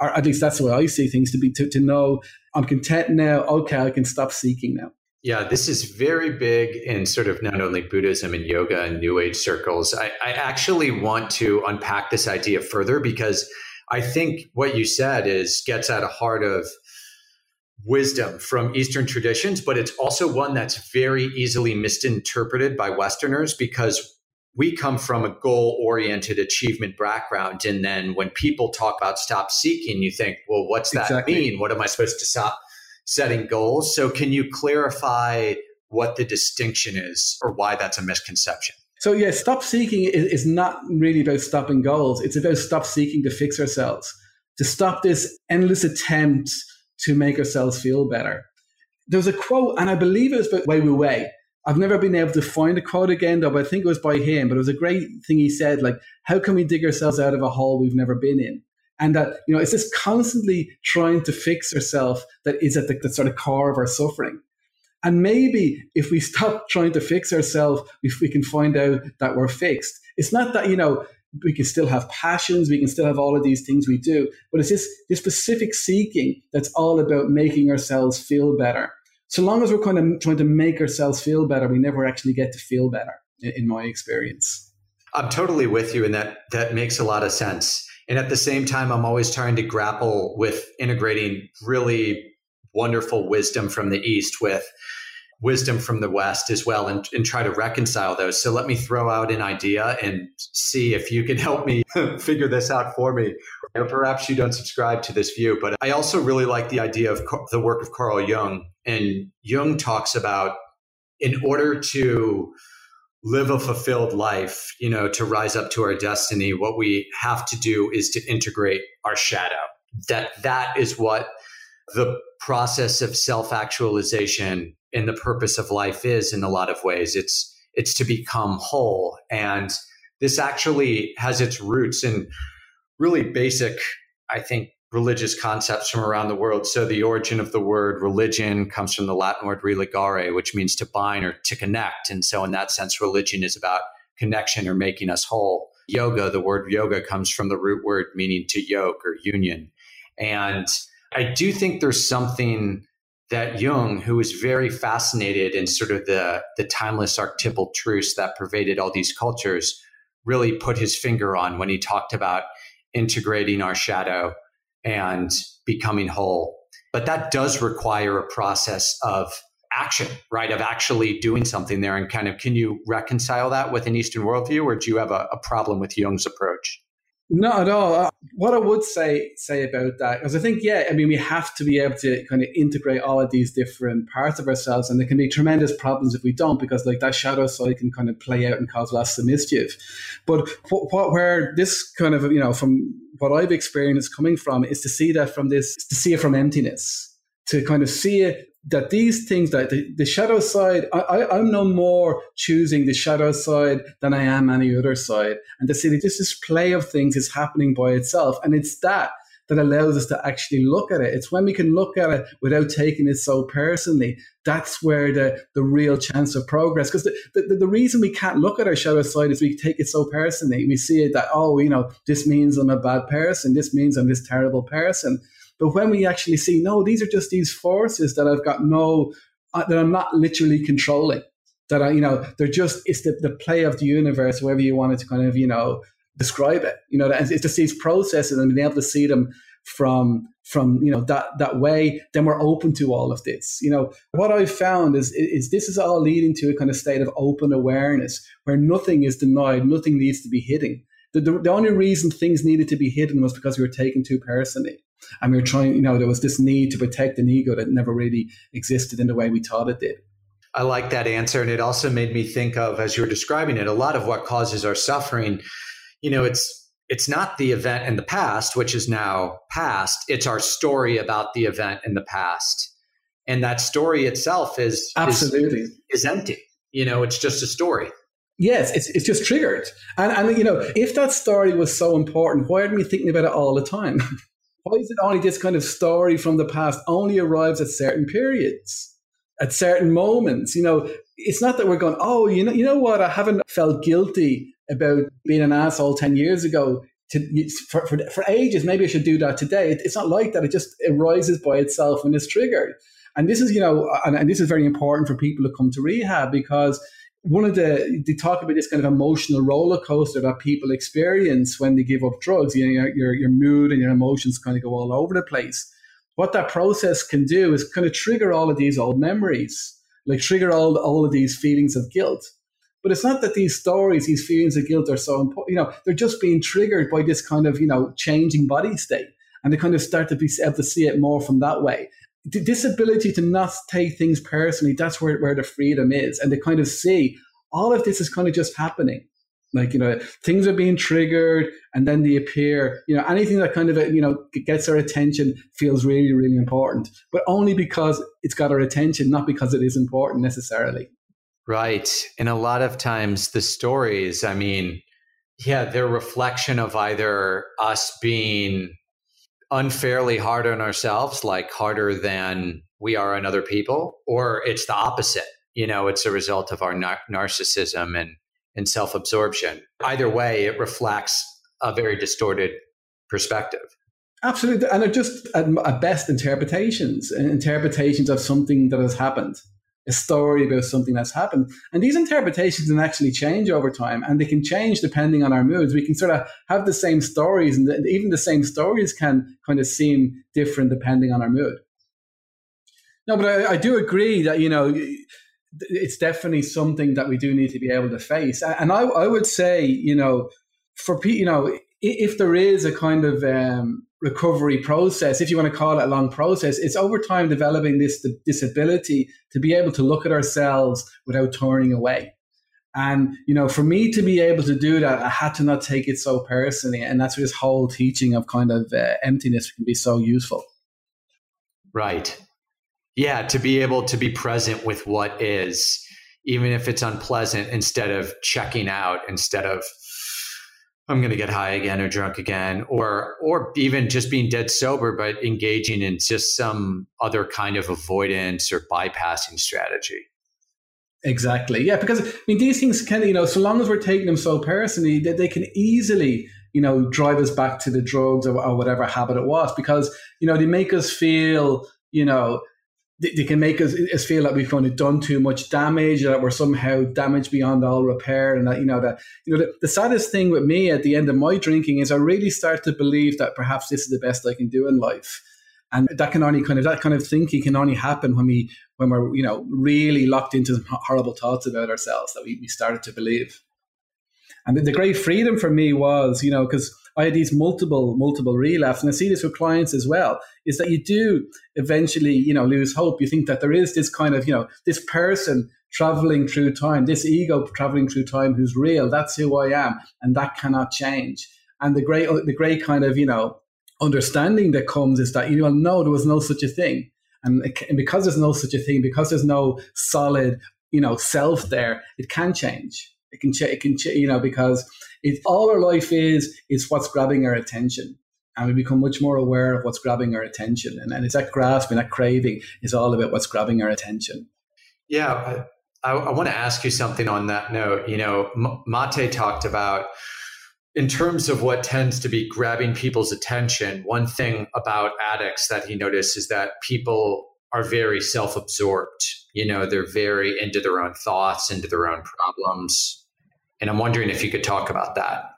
or at least that's the way I see things to be, to, to know I'm content now. Okay, I can stop seeking now. Yeah, this is very big in sort of not only Buddhism and yoga and New Age circles. I, I, actually want to unpack this idea further because I think what you said is gets at a heart of wisdom from Eastern traditions, but it's also one that's very easily misinterpreted by Westerners because we come from a goal oriented achievement background. And then when people talk about stop seeking, you think, well, what's that exactly. mean? What am I supposed to stop? Setting goals. So, can you clarify what the distinction is or why that's a misconception? So, yeah, stop seeking is, not really about stopping goals. It's about stop seeking to fix ourselves, to stop this endless attempt to make ourselves feel better. There was a quote, and I believe it was by Wei Wu Wei. I've never been able to find a quote again, though, but I think it was by him. But it was a great thing he said, like, how can we dig ourselves out of a hole we've never been in? And that you know it's this constantly trying to fix ourselves that is at the, the, sort of core of our suffering. And maybe if we stop trying to fix ourselves if we can find out that we're fixed. It's not that you know we can still have passions we can still have all of these things we do but it's this, this specific seeking that's all about making ourselves feel better. So long as we're kind of trying to make ourselves feel better we never actually get to feel better in my experience. I'm totally with you and that that makes a lot of sense and at the same time, I'm always trying to grapple with integrating really wonderful wisdom from the East with wisdom from the West as well and, and try to reconcile those. So let me throw out an idea and see if you can help me figure this out for me. Or perhaps you don't subscribe to this view, but I also really like the idea of the work of Carl Jung. And Jung talks about in order to live a fulfilled life, you know, to rise up to our destiny, what we have to do is to integrate our shadow. That that is what the process of self-actualization and the purpose of life is in a lot of ways. It's it's to become whole. And this actually has its roots in really basic, I think, religious concepts from around the world. So the origin of the word religion comes from the Latin word religare, which means to bind or to connect. And so in that sense, religion is about connection or making us whole. Yoga, the word yoga comes from the root word meaning to yoke or union. And I do think there's something that Jung, who was very fascinated in sort of the, the timeless archetypal truths that pervaded all these cultures, really put his finger on when he talked about integrating our shadow and becoming whole. But that does require a process of action, right? Of actually doing something there. And kind of, can you reconcile that with an Eastern worldview, or do you have a, a problem with Jung's approach? Not at all. Uh, what I would say say about that, because I think, yeah, I mean, we have to be able to kind of integrate all of these different parts of ourselves, and there can be tremendous problems if we don't, because like that shadow side can kind of play out and cause lots of mischief. But what where this kind of you know from what I've experienced coming from is to see that from this to see it from emptiness, to kind of see it that these things that the, the shadow side I, am no more choosing the shadow side than i am any other side. And to see that this display of things is happening by itself. And it's that that allows us to actually look at it. It's when we can look at it without taking it so personally that's where the, the real chance of progress. Because the, the, the reason we can't look at our shadow side is we take it so personally. We see it that oh you know this means i'm a bad person. This means i'm this terrible person but when we actually see, no, these are just these forces that I've got no, uh, that I'm not literally controlling. That I, you know, they're just it's the, the play of the universe, wherever you wanted to kind of, you know, describe it. You know, it's just these processes and being able to see them from from you know that that way then we're open to all of this you know what i've found is is this is all leading to a kind of state of open awareness where nothing is denied nothing needs to be hidden the, the, the only reason things needed to be hidden was because we were taken too personally and we were trying, you know, there was this need to protect an ego that never really existed in the way we thought it did. I like that answer. And it also made me think of, as you were describing it, a lot of what causes our suffering, you know, it's it's not the event in the past, which is now past. It's our story about the event in the past. And that story itself is absolutely is, is empty. You know, it's just a story. Yes, it's, it's just triggered. And, and, you know, if that story was so important, why aren't we thinking about it all the time? why is it only this kind of story from the past only arrives at certain periods, at certain moments? You know, it's not that we're going, oh, you know, you know what? I haven't felt guilty about being an asshole 10 years ago. To, for, for, for ages, maybe I should do that today. It, it's not like that. It just arises by itself when it's triggered. And this is, you know, and, and this is very important for people to come to rehab because one of the they talk about this kind of emotional roller coaster that people experience when they give up drugs. You know, your your mood and your emotions kind of go all over the place. What that process can do is kind of trigger all of these old memories, like trigger all all of these feelings of guilt. But it's not that these stories, these feelings of guilt are so important. You know, they're just being triggered by this kind of you know changing body state, and they kind of start to be able to see it more from that way this ability to not take things personally, that's where, where the freedom is. And to kind of see all of this is kind of just happening. Like, you know, things are being triggered and then they appear, you know, anything that kind of, you know, gets our attention feels really, really important, but only because it's got our attention, not because it is important necessarily. Right. And a lot of times the stories, I mean, yeah, they're reflection of either us being unfairly hard on ourselves, like harder than we are on other people, or it's the opposite. You know, it's a result of our nar- narcissism and, and self absorption. Either way, it reflects a very distorted perspective. Absolutely. And they're just at best interpretations, interpretations of something that has happened a story about something that's happened. And these interpretations can actually change over time and they can change depending on our moods. We can sort of have the same stories and even the same stories can kind of seem different depending on our mood. No, but I, I do agree that, you know, it's definitely something that we do need to be able to face. And I, I would say, you know, for you know, if there is a kind of um, recovery process, if you want to call it a long process, it's over time developing this this ability to be able to look at ourselves without turning away. And you know, for me to be able to do that, I had to not take it so personally, and that's where this whole teaching of kind of uh, emptiness can be so useful. Right. Yeah, to be able to be present with what is, even if it's unpleasant, instead of checking out, instead of I'm going to get high again or drunk again, or or even just being dead sober, but engaging in just some other kind of avoidance or bypassing strategy. Exactly. Yeah, because I mean, these things can, you know, so long as we're taking them so personally, that they can easily, you know, drive us back to the drugs or, or whatever habit it was, because you know they make us feel, you know, they, they can make us, us, feel like we've kind of done too much damage, that we're somehow damaged beyond all repair, and that you know that you know the, the, saddest thing with me at the end of my drinking is I really start to believe that perhaps this is the best I can do in life, and that can only kind of that kind of thinking can only happen when we when we're you know really locked into some horrible thoughts about ourselves that we, we started to believe. And the, the great freedom for me was, you know, because I had these multiple, multiple relapses, and I see this with clients as well, is that you do eventually, you know, lose hope. You think that there is this kind of, you know, this person traveling through time, this ego traveling through time who's real. That's who I am, and that cannot change. And the great, the great kind of, you know, understanding that comes is that you know, no, there was no such a thing, and, and because there's no such a thing, because there's no solid, you know, self there, it can change. It can, ch- it can, ch- you know, because it's all our life is is what's grabbing our attention, and we become much more aware of what's grabbing our attention, and, and it's that grasping, that craving is all about what's grabbing our attention. Yeah, I, I want to ask you something on that note. You know, Mate talked about in terms of what tends to be grabbing people's attention. One thing about addicts that he noticed is that people are very self-absorbed. You know, they're very into their own thoughts, into their own problems. And I'm wondering if you could talk about that.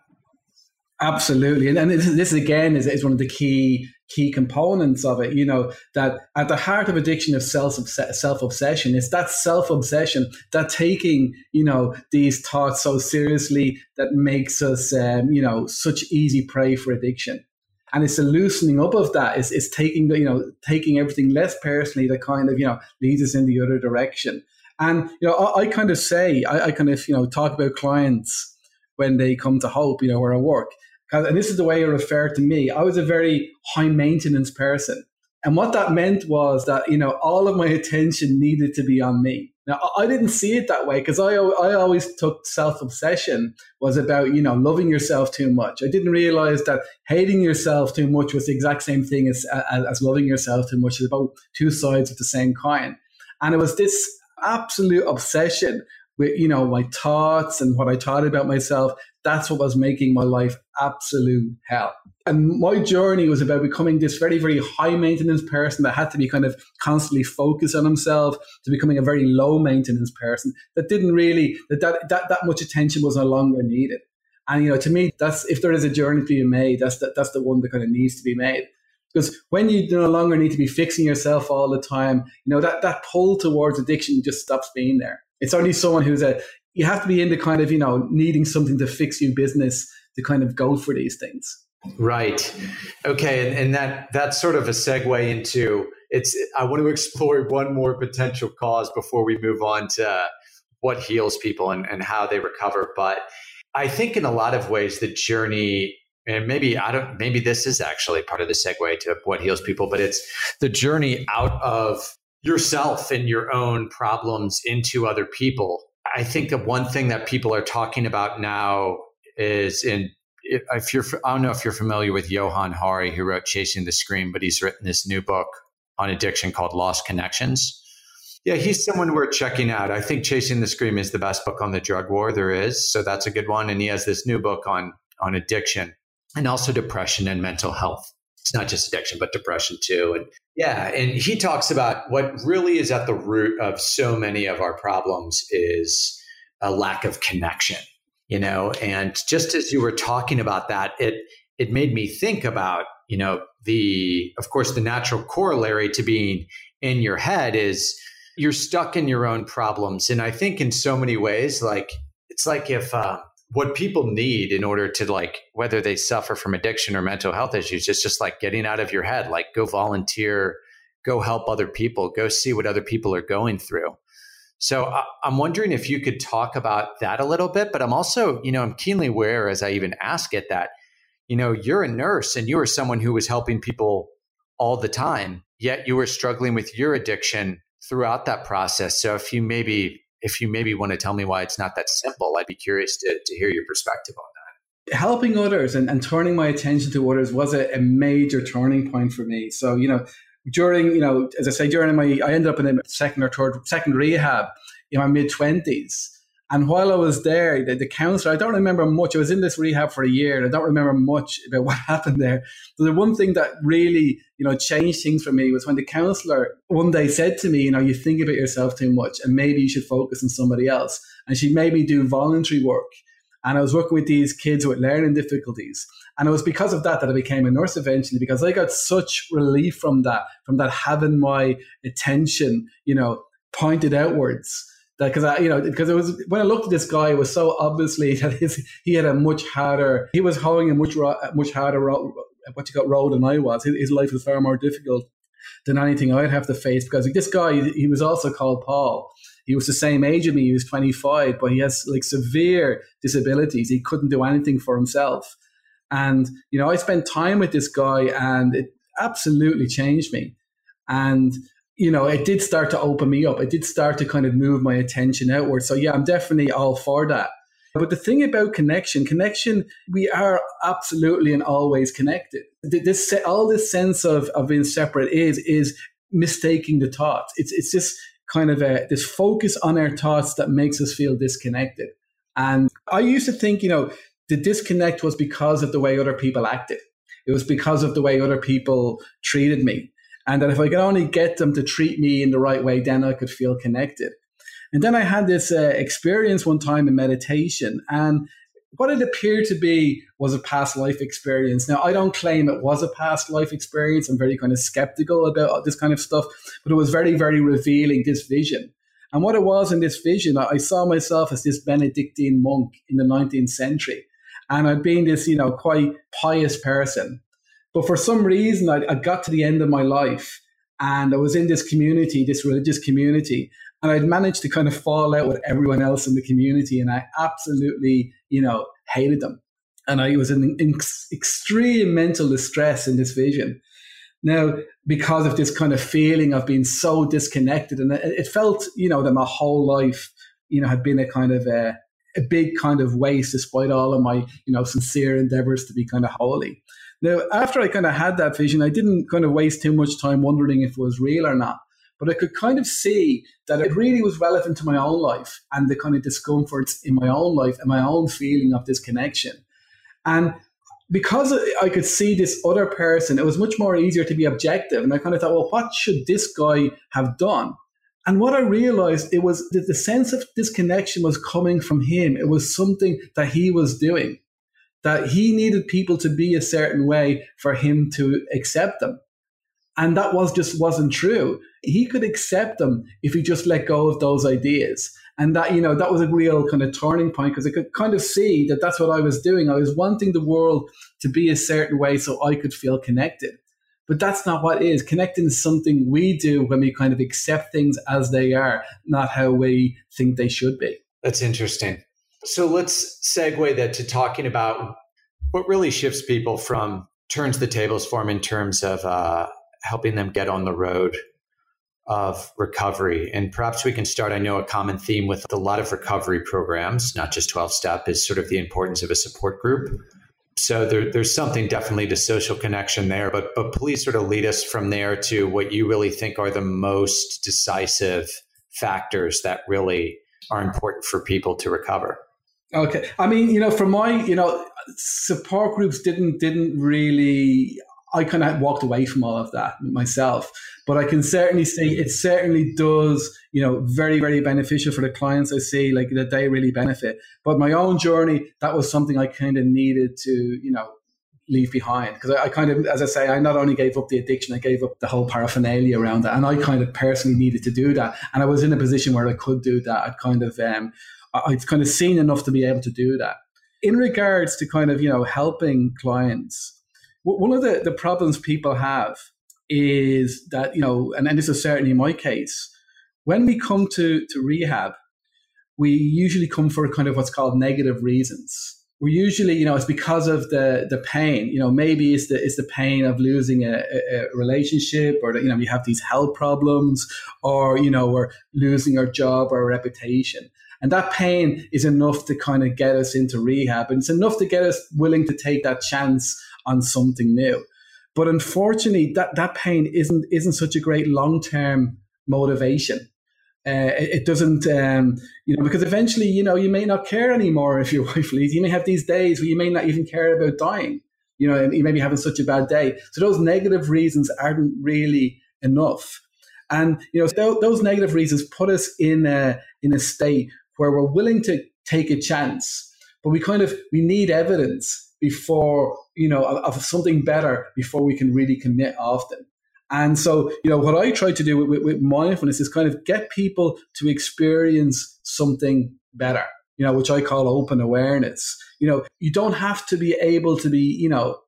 Absolutely, and, and this, this again is, is one of the key key components of it. You know that at the heart of addiction of self self obsession is that self obsession, that taking you know these thoughts so seriously that makes us um, you know such easy prey for addiction. And it's a loosening up of that. It's, it's taking the, you know taking everything less personally that kind of you know leads us in the other direction. And you know I, I kind of say I, I kind of you know talk about clients when they come to Hope, you know, where I work and this is the way it refer to me. I was a very high maintenance person. And what that meant was that, you know, all of my attention needed to be on me. Now, I didn't see it that way because I, I always took self obsession was about, you know, loving yourself too much. I didn't realize that hating yourself too much was the exact same thing as, as, as loving yourself too much. It's about two sides of the same coin. And it was this absolute obsession with, you know, my thoughts and what I thought about myself that's what was making my life absolute hell. And my journey was about becoming this very, very high maintenance person that had to be kind of constantly focused on himself to becoming a very low maintenance person that didn't really, that, that, that, that much attention was no longer needed. And, you know, to me, that's, if there is a journey to be made, that's the, that's the one that kind of needs to be made. Because when you no longer need to be fixing yourself all the time, you know, that, that pull towards addiction just stops being there. It's only someone who's a you have to be into kind of you know needing something to fix you business to kind of go for these things right okay and, and that that's sort of a segue into it's i want to explore one more potential cause before we move on to what heals people and, and how they recover but i think in a lot of ways the journey and maybe i don't maybe this is actually part of the segue to what heals people but it's the journey out of yourself and your own problems into other people I think the one thing that people are talking about now is in if you're I don't know if you're familiar with Johann Hari who wrote Chasing the Scream, but he's written this new book on addiction called Lost Connections. Yeah, he's someone we're checking out. I think Chasing the Scream is the best book on the drug war there is, so that's a good one. And he has this new book on on addiction and also depression and mental health. It's not just addiction, but depression too. And yeah, and he talks about what really is at the root of so many of our problems is a lack of connection, you know, and just as you were talking about that, it it made me think about, you know, the of course the natural corollary to being in your head is you're stuck in your own problems. And I think in so many ways, like it's like if uh, what people need in order to like whether they suffer from addiction or mental health issues is just like getting out of your head, like go volunteer, go help other people, go see what other people are going through. So I'm wondering if you could talk about that a little bit, but I'm also, you know, I'm keenly aware as I even ask it that, you know, you're a nurse and you are someone who was helping people all the time, yet you were struggling with your addiction throughout that process. So if you maybe if you maybe want to tell me why it's not that simple, I'd be curious to, to hear your perspective on that. Helping others and, and turning my attention to others was a, a major turning point for me. So, you know, during, you know, as I say, during my, I ended up in a second or third, second rehab in my mid 20s. And while I was there, the, the, counselor, I don't remember much. I was in this rehab for a year I don't remember much about what happened there. But the one thing that really, you know, changed things for me was when the counselor one day said to me, you know, you think about yourself too much and maybe you should focus on somebody else. And she made me do voluntary work. And I was working with these kids with learning difficulties. And it was because of that that I became a nurse eventually, because I got such relief from that, from that having my attention, you know, pointed outwards because I, you know, because it was when I looked at this guy, it was so obviously that his, he had a much harder, he was holding a much much harder what you got road than I was. His, his, life was far more difficult than anything I'd have to face because like, this guy, he was also called Paul. He was the same age as me. He was 25, but he has like severe disabilities. He couldn't do anything for himself. And, you know, I spent time with this guy and it absolutely changed me. And you know, it did start to open me up. It did start to kind of move my attention outward. So yeah, I'm definitely all for that. But the thing about connection, connection, we are absolutely and always connected. This all this sense of, of being separate is is mistaking the thoughts. It's it's this kind of a this focus on our thoughts that makes us feel disconnected. And I used to think, you know, the disconnect was because of the way other people acted. It was because of the way other people treated me and that if I could only get them to treat me in the right way, then I could feel connected. And then I had this uh, experience one time in meditation, and what it appeared to be was a past life experience. Now, I don't claim it was a past life experience. I'm very kind of skeptical about this kind of stuff, but it was very, very revealing, this vision. And what it was in this vision, I saw myself as this Benedictine monk in the 19th century. And I'd been this, you know, quite pious person. But for some reason, I, I got to the end of my life and I was in this community, this religious community, and I'd managed to kind of fall out with everyone else in the community, and I absolutely, you know, hated them. And I was in, in extreme mental distress in this vision. Now, because of this kind of feeling of being so disconnected, and it, it felt, you know, that my whole life, you know, had been a kind of a, a big kind of waste, despite all of my, you know, sincere endeavors to be kind of holy. Now, after I kind of had that vision, I didn't kind of waste too much time wondering if it was real or not. But I could kind of see that it really was relevant to my own life and the kind of discomforts in my own life and my own feeling of this connection. And because I could see this other person, it was much more easier to be objective. And I kind of thought, well, what should this guy have done? And what I realized, it was that the sense of disconnection was coming from him. It was something that he was doing that he needed people to be a certain way for him to accept them. And that was just wasn't true. He could accept them if he just let go of those ideas. And that, you know, that was a real kind of turning point because I could kind of see that that's what I was doing. I was wanting the world to be a certain way so I could feel connected. But that's not what is. Connecting is something we do when we kind of accept things as they are, not how we think they should be. That's interesting. So let's segue that to talking about what really shifts people from turns the tables for them in terms of uh, helping them get on the road of recovery. And perhaps we can start. I know a common theme with a lot of recovery programs, not just 12 step, is sort of the importance of a support group. So there, there's something definitely to social connection there, but but please sort of lead us from there to what you really think are the most decisive factors that really are important for people to recover. Okay, I mean, you know, for my, you know, support groups didn't didn't really. I kind of walked away from all of that myself, but I can certainly see it certainly does, you know, very very beneficial for the clients I see, like that they really benefit. But my own journey, that was something I kind of needed to, you know, leave behind because I, I, kind of as i say i not only gave up the addiction i gave up the whole paraphernalia around it and i kind of personally needed to do that and i was in a position where i could do that i'd kind of um, i'd kind of seen enough to be able to do that in regards to kind of you know helping clients one of the, the problems people have is that you know and, and this is certainly my case when we come to to rehab we usually come for kind of what's called negative reasons. We usually, you know, it's because of the the pain. You know, maybe it's the it's the pain of losing a, a relationship, or you know you have these health problems, or you know, we're losing our job or our reputation. And that pain is enough to kind of get us into rehab, and it's enough to get us willing to take that chance on something new. But unfortunately, that that pain isn't isn't such a great long term motivation uh, it, doesn't, um, you know, because eventually, you know, you may not care anymore if your wife leaves. You may have these days where you may not even care about dying, you know, and you may be having such a bad day. So those negative reasons aren't really enough. And, you know, th- those negative reasons put us in a, in a state where we're willing to take a chance, but we kind of, we need evidence before, you know, of, of something better before we can really commit often. And so, you know, what I try to do with, with, mindfulness is kind of get people to experience something better, you know, which I call open awareness. You know, you don't have to be able to be, you know,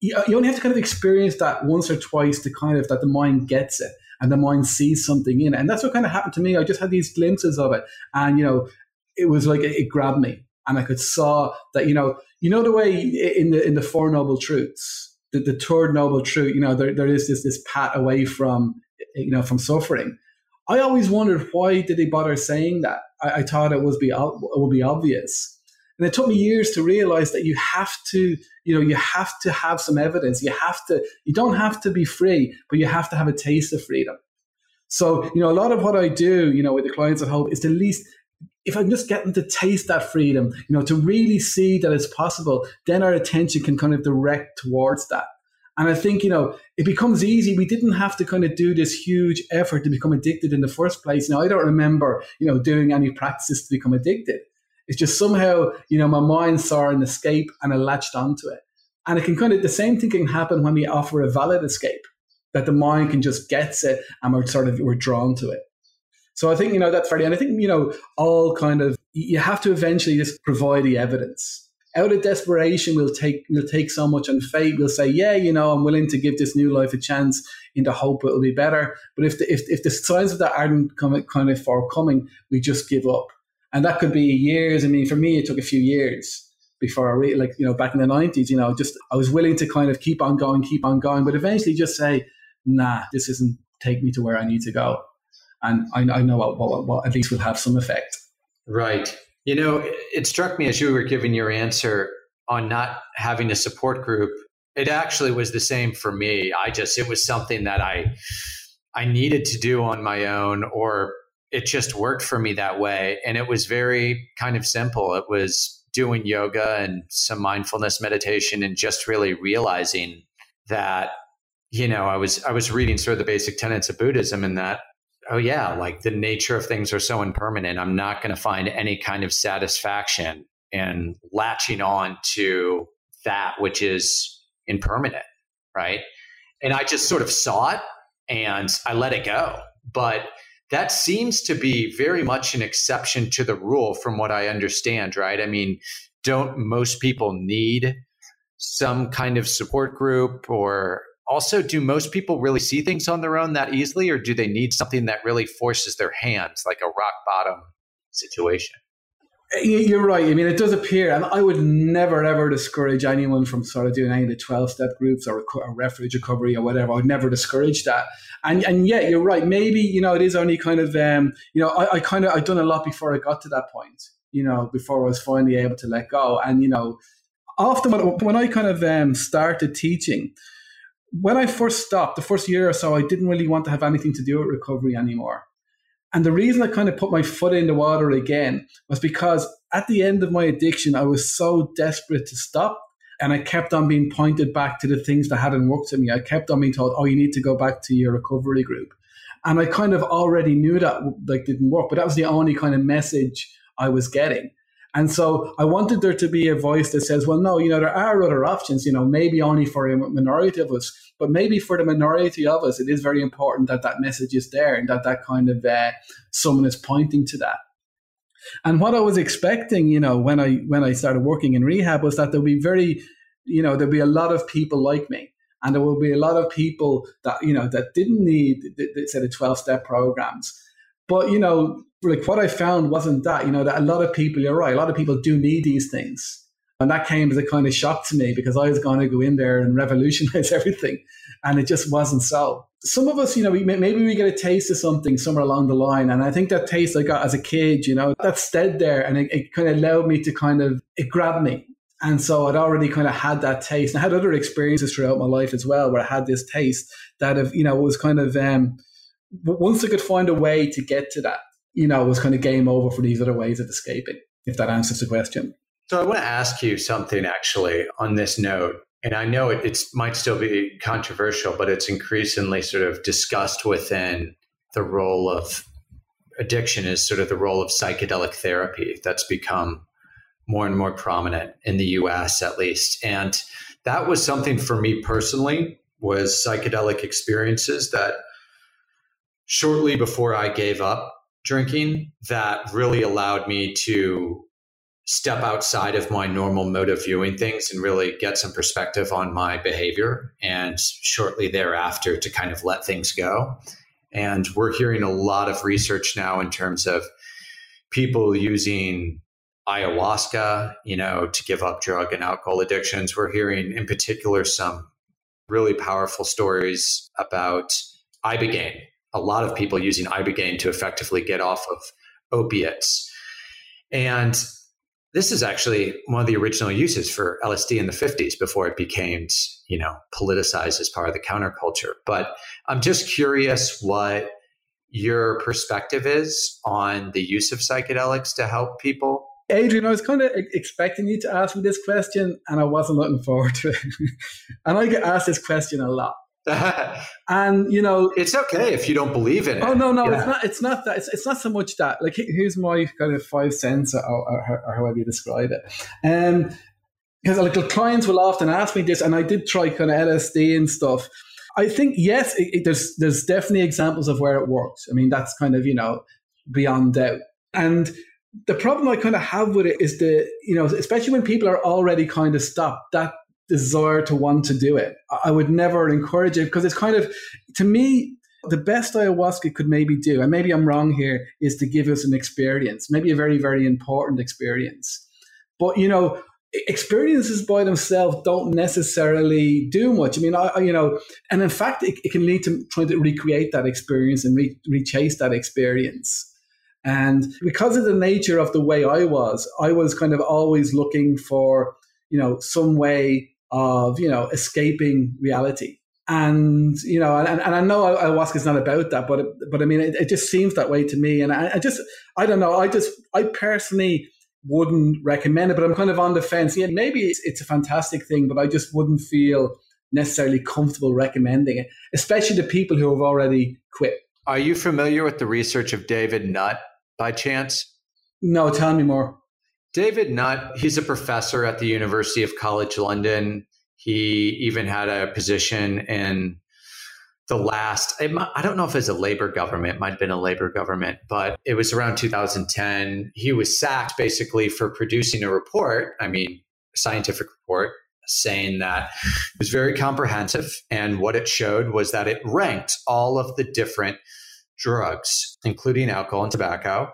you, you only have to kind of experience that once or twice to kind of that the mind gets it and the mind sees something in it. And that's what kind of happened to me. I just had these glimpses of it. And, you know, it was like it, it grabbed me. And I could saw that, you know, you know the way in the in the Four Noble Truths, the, the third noble truth, you know, there, there is this this path away from you know from suffering. I always wondered why did they bother saying that. I, I thought it was be it would be obvious, and it took me years to realize that you have to, you know, you have to have some evidence. You have to, you don't have to be free, but you have to have a taste of freedom. So, you know, a lot of what I do, you know, with the clients at home is to at least if I'm just getting to taste that freedom, you know, to really see that it's possible, then our attention can kind of direct towards that. And I think, you know, it becomes easy. We didn't have to kind of do this huge effort to become addicted in the first place. Now, I don't remember, you know, doing any practices to become addicted. It's just somehow, you know, my mind saw an escape and I latched onto it. And it can kind of, the same thing can happen when we offer a valid escape, that the mind can just gets it and we're sort of, we're drawn to it. So I think, you know, that's fairly, and I think, you know, all kind of, you have to eventually just provide the evidence. Out of desperation, we'll take, we'll take so much on faith. We'll say, yeah, you know, I'm willing to give this new life a chance in the hope it'll be better. But if the, if, if the signs of that aren't coming, kind of forthcoming, we just give up. And that could be years. I mean, for me, it took a few years before I really, like, you know, back in the 90s, you know, just I was willing to kind of keep on going, keep on going, but eventually just say, nah, this isn't take me to where I need to go and I, I know what, what, what at least will have some effect. Right. You know, it, it struck me as you were giving your answer on not having a support group. It actually was the same for me. I just it was something that I I needed to do on my own or it just worked for me that way and it was very kind of simple. It was doing yoga and some mindfulness meditation and just really realizing that you know, I was I was reading sort of the basic tenets of Buddhism and that oh yeah, like the nature of things are so impermanent. I'm not going to find any kind of satisfaction in latching on to that which is impermanent, right? And I just sort of saw it and I let it go. But that seems to be very much an exception to the rule from what I understand, right? I mean, don't most people need some kind of support group or also, do most people really see things on their own that easily, or do they need something that really forces their hands, like a rock bottom situation? You're right. I mean, it does appear, and I would never ever discourage anyone from sort of doing any of the 12 step groups or, or refuge recovery or whatever. I would never discourage that. And and yet, you're right. Maybe, you know, it is only kind of, um, you know, I, I kind of, I've done a lot before I got to that point, you know, before I was finally able to let go. And, you know, often when, when I kind of um, started teaching, when I first stopped, the first year or so, I didn't really want to have anything to do with recovery anymore. And the reason I kind of put my foot in the water again was because at the end of my addiction, I was so desperate to stop. And I kept on being pointed back to the things that hadn't worked for me. I kept on being told, oh, you need to go back to your recovery group. And I kind of already knew that like didn't work, but that was the only kind of message I was getting. And so I wanted there to be a voice that says, well, no, you know, there are other options, you know, maybe only for a minority of us, but maybe for the minority of us, it is very important that that message is there and that that kind of uh, someone is pointing to that. And what I was expecting, you know, when I when I started working in rehab was that there'd be very, you know, there'd be a lot of people like me and there will be a lot of people that you know that didn't need say the 12 step programs but you know like what i found wasn't that you know that a lot of people you're right a lot of people do need these things and that came as a kind of shock to me because i was going to go in there and revolutionize everything and it just wasn't so some of us you know we, maybe we get a taste of something somewhere along the line and i think that taste i got as a kid you know that stayed there and it, it kind of allowed me to kind of it grabbed me and so I'd already kind of had that taste. And I had other experiences throughout my life as well where I had this taste that of, you know, was kind of um once I could find a way to get to that, you know, it was kind of game over for these other ways of escaping, if that answers the question. So I want to ask you something actually on this note. And I know it might still be controversial, but it's increasingly sort of discussed within the role of addiction is sort of the role of psychedelic therapy that's become more and more prominent in the US at least. And that was something for me personally was psychedelic experiences that shortly before I gave up drinking that really allowed me to step outside of my normal mode of viewing things and really get some perspective on my behavior and shortly thereafter to kind of let things go. And we're hearing a lot of research now in terms of people using ayahuasca, you know, to give up drug and alcohol addictions. We're hearing in particular some really powerful stories about ibogaine. A lot of people using ibogaine to effectively get off of opiates. And this is actually one of the original uses for LSD in the 50s before it became, you know, politicized as part of the counterculture. But I'm just curious what your perspective is on the use of psychedelics to help people Adrian, I was kind of expecting you to ask me this question, and I wasn't looking forward to it. and I get asked this question a lot. And you know, it's okay if you don't believe in it. Oh no, no, yeah. it's not. It's not that. It's, it's not so much that. Like, here's my kind of five cents, or, or, or however you describe it. Um, because like the clients will often ask me this, and I did try kind of LSD and stuff. I think yes, it, it, there's there's definitely examples of where it works. I mean, that's kind of you know beyond doubt. And the problem I kind of have with it is the, you know, especially when people are already kind of stopped, that desire to want to do it. I would never encourage it because it's kind of, to me, the best ayahuasca could maybe do, and maybe I'm wrong here, is to give us an experience, maybe a very, very important experience. But, you know, experiences by themselves don't necessarily do much. I mean, I, you know, and in fact, it, it, can lead to trying to recreate that experience and re- rechase that experience. And because of the nature of the way I was, I was kind of always looking for, you know, some way of, you know, escaping reality. And, you know, and, and I know ayahuasca is not about that, but, but I mean, it, it just seems that way to me. And I, I just, I don't know, I just, I personally wouldn't recommend it, but I'm kind of on the fence. Yeah, maybe it's, it's a fantastic thing, but I just wouldn't feel necessarily comfortable recommending it, especially to people who have already quit. Are you familiar with the research of David Nutt? by chance? No, tell me more. David Nutt, he's a professor at the University of College London. He even had a position in the last, I don't know if it's a labor government, it might have been a labor government, but it was around 2010. He was sacked basically for producing a report, I mean, a scientific report, saying that it was very comprehensive. And what it showed was that it ranked all of the different drugs, including alcohol and tobacco,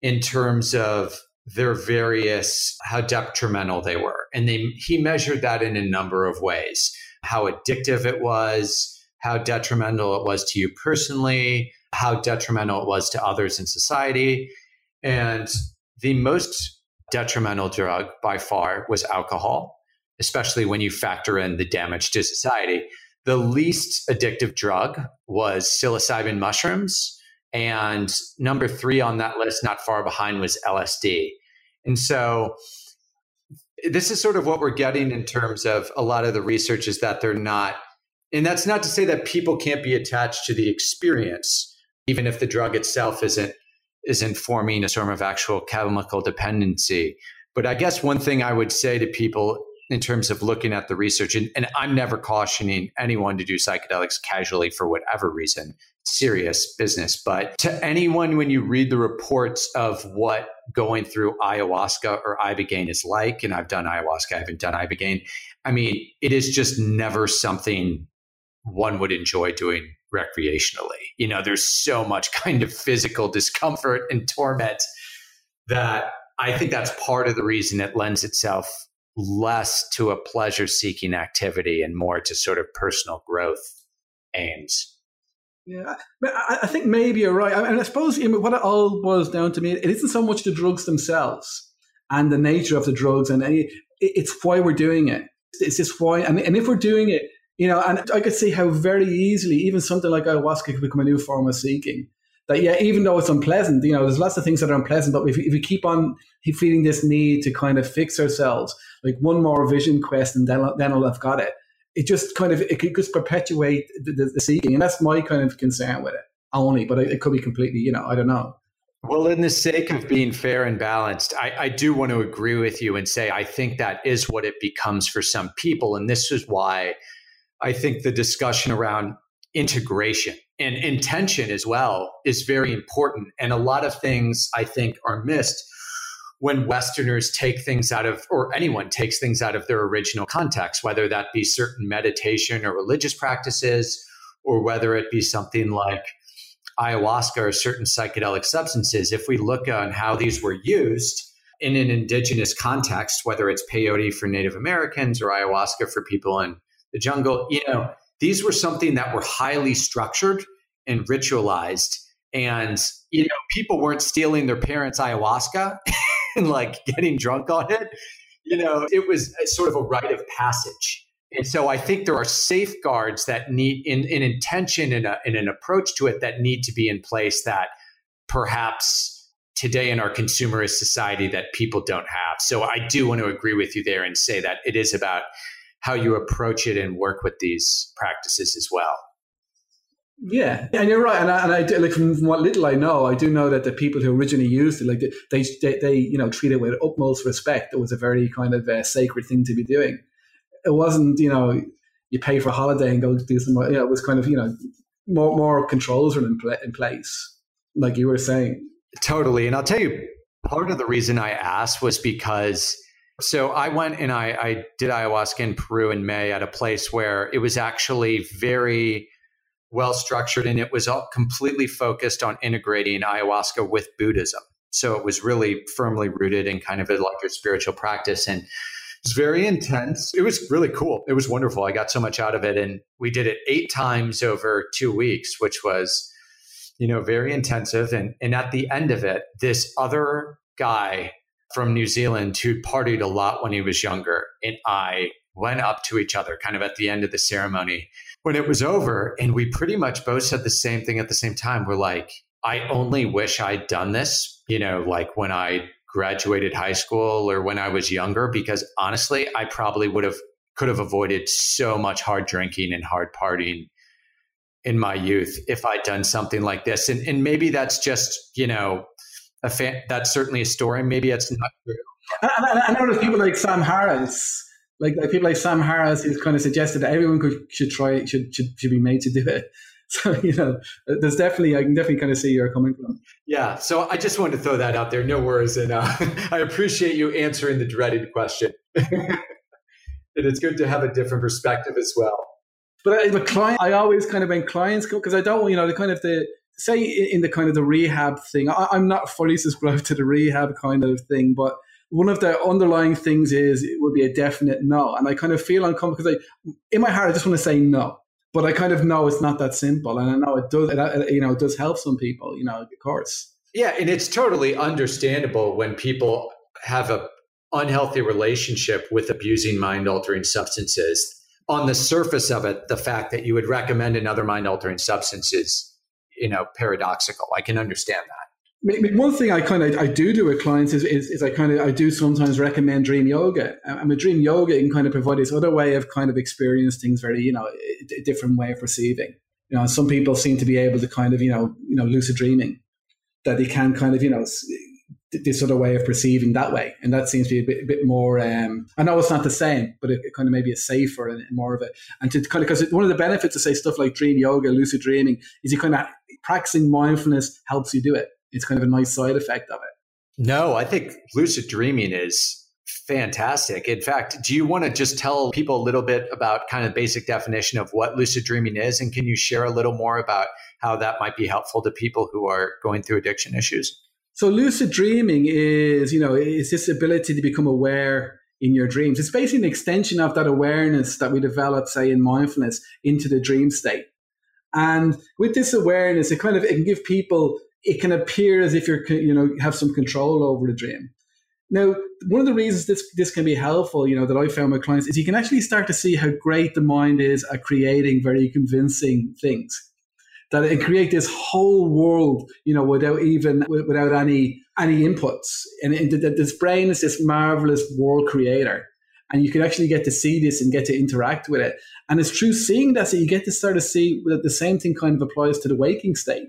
in terms of their various how detrimental they were. And they he measured that in a number of ways. How addictive it was how detrimental it was to you personally how detrimental it was to others in society. And the most detrimental drug by far was alcohol especially when you factor in the damage to society. The least addictive drug was psilocybin mushrooms. And number three on that list, not far behind, was LSD. And so this is sort of what we're getting in terms of a lot of the research is that they're not, and that's not to say that people can't be attached to the experience, even if the drug itself isn't is informing a sort of actual chemical dependency. But I guess one thing I would say to people in terms of looking at the research, and, and I'm never cautioning anyone to do psychedelics casually for whatever reason, serious business. But to anyone, when you read the reports of what going through ayahuasca or ibogaine is like, and I've done ayahuasca, I haven't done ibogaine. I mean, it is just never something one would enjoy doing recreationally. You know, there's so much kind of physical discomfort and torment that I think that's part of the reason it lends itself less to a pleasure seeking activity and more to sort of personal growth aims. Yeah, I think maybe you're right. I, mean, I suppose what it all boils down to me, it isn't so much the drugs themselves and the nature of the drugs, and any, it's why we're doing it. It's just why, and, and if we're doing it, you know, and I could see how very easily even something like ayahuasca could become a new form of seeking. That yeah, even though it's unpleasant, you know, there's lots of things that are unpleasant, but if, if we keep on feeling this need to kind of fix ourselves, like one more vision quest, and then then I'll have got it it just kind of it could just perpetuate the, the, the, seeking, and that's my kind of concern with it only. But it, it, could be completely, you know, I don't know. Well, in the sake of being fair and balanced, I, I do want to agree with you and say I think that is what it becomes for some people, and this is why I think the discussion around integration and intention as well is very important, and a lot of things I think are missed when Westerners take things out of, or anyone takes things out of their original context, whether that be certain meditation or religious practices, or whether it be something like ayahuasca or certain psychedelic substances, if we look on how these were used in an indigenous context, whether it's peyote for Native Americans or ayahuasca for people in the jungle, you know, these were something that were highly structured and ritualized. And, you know, people weren't stealing their parents' ayahuasca and like getting drunk on it. You know, it was sort of a rite of passage. And so I think there are safeguards that need in, in intention and, a, and an approach to it that need to be in place that perhaps today in our consumerist society that people don't have. So I do want to agree with you there and say that it is about how you approach it and work with these practices as well. Yeah, and you're right. And I, and I do, like from what little I know, I do know that the people who originally used it, like they they, they you know treat it with utmost respect. It was a very kind of uh, sacred thing to be doing. It wasn't you know you pay for a holiday and go do some. You know, it was kind of you know more more controls were in, pl- in place, like you were saying. Totally, and I'll tell you, part of the reason I asked was because. So I went and I, I did ayahuasca in Peru in May at a place where it was actually very well structured, and it was all completely focused on integrating ayahuasca with Buddhism. So it was really firmly rooted in kind of a, like a spiritual practice. And it was very intense. It was really cool. It was wonderful. I got so much out of it. And we did it eight times over two weeks, which was, you know, very intensive. And, and at the end of it, this other guy from New Zealand who partied a lot when he was younger and I went up to each other kind of at the end of the ceremony. When it was over and we pretty much both said the same thing at the same time we're like i only wish i'd done this you know like when i graduated high school or when i was younger because honestly i probably would have could have avoided so much hard drinking and hard partying in my youth if i'd done something like this. And, and maybe that's just you know a fan, that's certainly a story maybe it's not true I, I know there's people like sam harris like, like people like Sam Harris who's kind of suggested that everyone could should try should should should be made to do it. So you know, there's definitely I can definitely kind of see where you're coming from. Yeah. So I just wanted to throw that out there. No worries, and uh, I appreciate you answering the dreaded question. and it's good to have a different perspective as well. But the client, I always kind of when clients come because I don't, you know, the kind of the say in the kind of the rehab thing. I, I'm not fully subscribed to the rehab kind of thing, but one of the underlying things is it would be a definite no. And I kind of feel uncomfortable because I, in my heart, I just want to say no. But I kind of know it's not that simple. And I know it does, it, you know, it does help some people, you know, of course. Yeah. And it's totally understandable when people have a unhealthy relationship with abusing mind altering substances. On the surface of it, the fact that you would recommend another mind altering substance is, you know, paradoxical. I can understand that one thing I kind of I do do with clients is, is, is I kind of I do sometimes recommend dream yoga. I mean, dream yoga can kind of provide this other way of kind of experience things very you know a different way of perceiving. You know, some people seem to be able to kind of you know you know lucid dreaming. that they can kind of, you know, this other way of perceiving that way. And that seems to be a bit, a bit more, um, I know it's not the same, but it, it kind of maybe a safer and, and, more of it. And to kind of, because one of the benefits of say stuff like dream yoga, lucid dreaming, is you kind of practicing mindfulness helps you do it. It's kind of a nice side effect of it. No, I think lucid dreaming is fantastic. In fact, do you want to just tell people a little bit about kind of basic definition of what lucid dreaming is? And can you share a little more about how that might be helpful to people who are going through addiction issues? So lucid dreaming is, you know, is this ability to become aware in your dreams. It's basically an extension of that awareness that we develop, say, in mindfulness into the dream state. And with this awareness, it kind of it can give people it can appear as if you're you know have some control over the dream. Now, one of the reasons this this can be helpful, you know, that I found with clients is you can actually start to see how great the mind is at creating very convincing things that it create this whole world, you know, without even without any any inputs. And, and this brain is this marvelous world creator, and you can actually get to see this and get to interact with it. And it's through seeing that that you get to start to see that the same thing kind of applies to the waking state.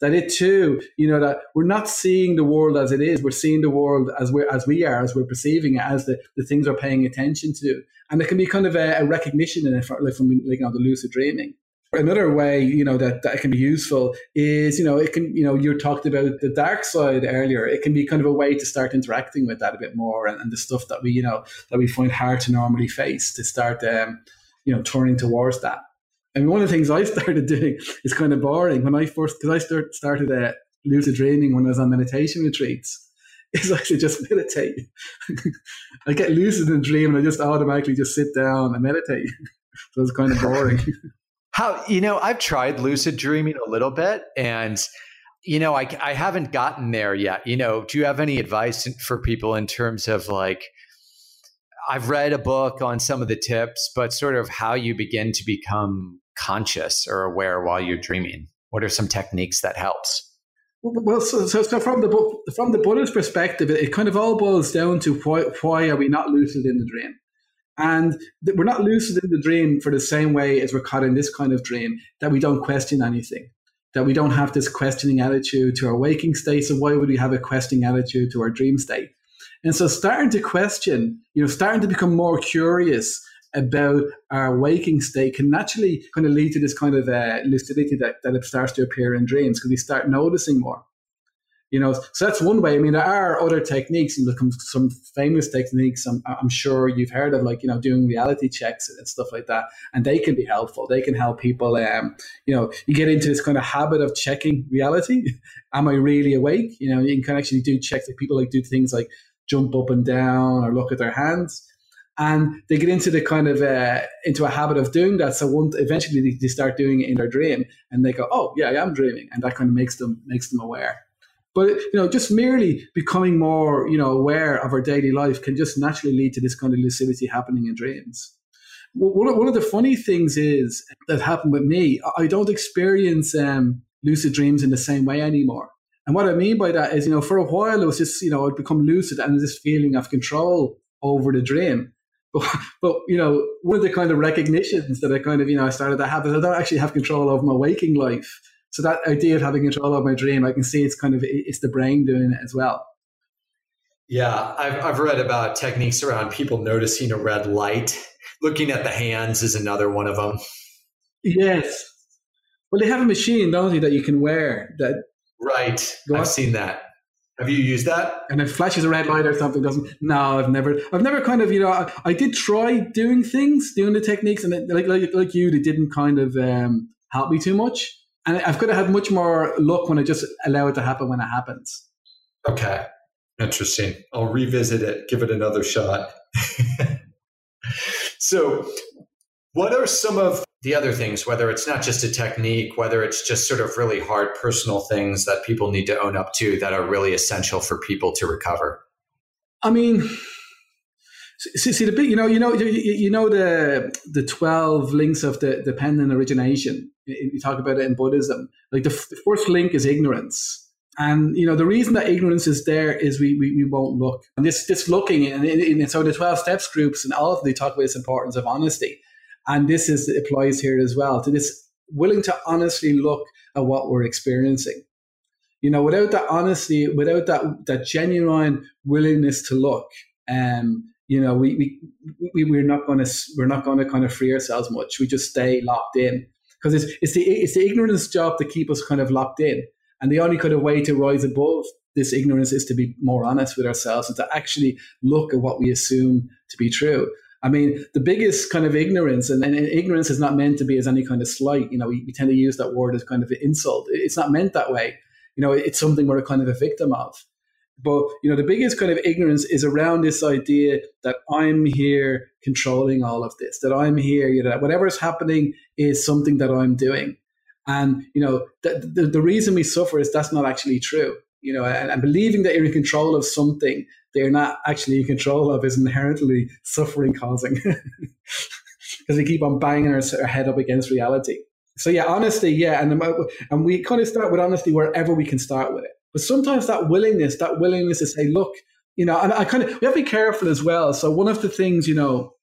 That it too, you know, that we're not seeing the world as it is. We're seeing the world as we as we are, as we're perceiving it, as the, the things we're paying attention to. And there can be kind of a, a recognition in it, like from like, you know, the lucid dreaming. Another way, you know, that, that can be useful is, you know, it can, you know, you talked about the dark side earlier. It can be kind of a way to start interacting with that a bit more and, and the stuff that we, you know, that we find hard to normally face to start, um, you know, turning towards that. And one of the things I started doing is kind of boring when I first, because I start, started uh, lucid dreaming when I was on meditation retreats. Is actually just meditate. I get lucid in a dream and I just automatically just sit down and meditate. so it's kind of boring. How, you know, I've tried lucid dreaming a little bit and, you know, I, I haven't gotten there yet. You know, do you have any advice for people in terms of like, I've read a book on some of the tips, but sort of how you begin to become conscious or aware while you're dreaming. What are some techniques that helps? Well, so, so, so from the from the Buddhist perspective, it kind of all boils down to why why are we not lucid in the dream? And we're not lucid in the dream for the same way as we're caught in this kind of dream, that we don't question anything, that we don't have this questioning attitude to our waking state. So why would we have a questioning attitude to our dream state? And so starting to question, you know, starting to become more curious about our waking state can naturally kind of lead to this kind of uh, lucidity that, that starts to appear in dreams because we start noticing more. You know, so that's one way. I mean, there are other techniques, and some famous techniques. I'm, I'm sure you've heard of, like you know, doing reality checks and stuff like that, and they can be helpful. They can help people. Um, you know, you get into this kind of habit of checking reality. Am I really awake? You know, you can actually do checks. People like do things like jump up and down or look at their hands and they get into the kind of uh, into a habit of doing that. So once eventually they start doing it in their dream, and they go, "Oh, yeah, I am dreaming," and that kind of makes them makes them aware. But you know, just merely becoming more you know aware of our daily life can just naturally lead to this kind of lucidity happening in dreams. One of the funny things is that happened with me. I don't experience um, lucid dreams in the same way anymore. And what I mean by that is, you know, for a while it was just, you know, I'd become lucid and this feeling of control over the dream. But, but you know, one of the kind of recognitions that I kind of, you know, I started to have is I don't actually have control over my waking life. So that idea of having control over my dream, I can see it's kind of it's the brain doing it as well. Yeah, I've I've read about techniques around people noticing a red light. Looking at the hands is another one of them. Yes. Well, they have a machine, don't they, that you can wear that. Right. I've on. seen that. Have you used that? And it flashes a red light or something. Doesn't? No, I've never. I've never kind of. You know, I, I did try doing things, doing the techniques, and it, like like like you, they didn't kind of um, help me too much and I've got to have much more luck when I just allow it to happen when it happens. Okay, interesting. I'll revisit it, give it another shot. so, what are some of the other things, whether it's not just a technique, whether it's just sort of really hard personal things that people need to own up to that are really essential for people to recover? I mean, See, see the big, you know, you know, you, know the the twelve links of the dependent origination. You talk about it in Buddhism. Like the, the first link is ignorance, and you know the reason that ignorance is there is we we, we won't look. And this this looking, and, and so the twelve steps groups and all of them, talk about this importance of honesty, and this is applies here as well to this willing to honestly look at what we're experiencing You know, without that honesty, without that that genuine willingness to look, um, you know, we we, we we're not to we're not to kind of free ourselves much. We just stay locked in because it's it's the it's the ignorance job to keep us kind of locked in, and the only kind of way to rise above this ignorance is to be more honest with ourselves and to actually look at what we assume to be true. I mean, the biggest kind of ignorance, and, and ignorance is not meant to be as any kind of slight. You know, we, we tend to use that word as kind of an insult. It's not meant that way. You know, it's something we're kind of a victim of. But you know, the biggest kind of ignorance is around this idea that I'm here controlling all of this, that I'm here, you know, that happening is something that I'm doing. And you know, the, the, the reason we suffer is that's not actually true. You know, and, and believing that you're in control of something they're not actually in control of is inherently suffering causing because we keep on banging our, our head up against reality. So yeah, honesty, yeah, and and we kind of start with honesty wherever we can start with it. But sometimes that willingness, that willingness to say, look, you know, and I kind of we have to be careful as well. So one of the things, you know,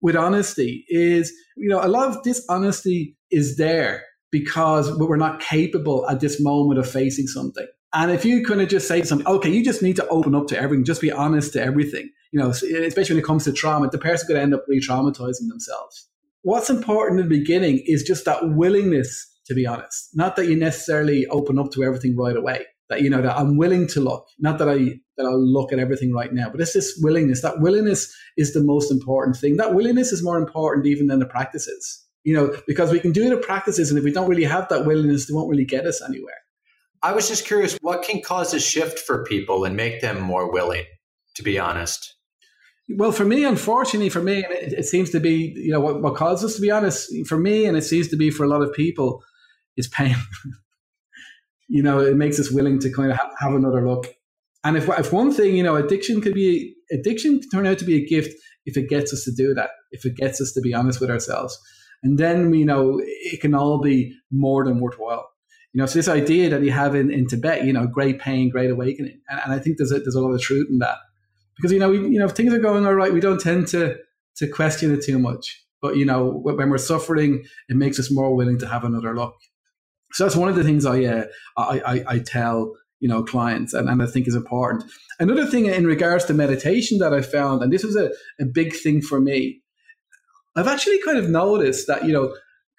with honesty is, you know, a lot of dishonesty is there because we're not capable at this moment of facing something. And if you kind of just say something, okay, you just need to open up to everything, just be honest to everything, you know, especially when it comes to trauma, the person could end up re traumatizing themselves. What's important in the beginning is just that willingness to be honest, not that you necessarily open up to everything right away. That you know that I'm willing to look, not that I that I'll look at everything right now, but it's this willingness. That willingness is the most important thing. That willingness is more important even than the practices. You know, because we can do the practices, and if we don't really have that willingness, they won't really get us anywhere. I was just curious, what can cause a shift for people and make them more willing, to be honest? Well, for me, unfortunately, for me, it, it seems to be, you know, what, what causes us to be honest, for me, and it seems to be for a lot of people, is pain. you know, it makes us willing to kind of ha- have another look. And if, if one thing, you know, addiction could be, addiction can turn out to be a gift if it gets us to do that, if it gets us to be honest with ourselves. And then, you know, it can all be more than worthwhile. You know, so this idea that you have in, in Tibet, you know, great pain, great awakening. And, and I think there's a, there's a lot of truth in that. Because, you know, we, you know, if things are going all right, we don't tend to, to question it too much. But, you know, when we're suffering, it makes us more willing to have another look. So that's one of the things I, uh, I, I, I, tell, you know, clients and, and I think is important. Another thing in regards to meditation that I found, and this was a, a big thing for me, I've actually kind of noticed that, you know,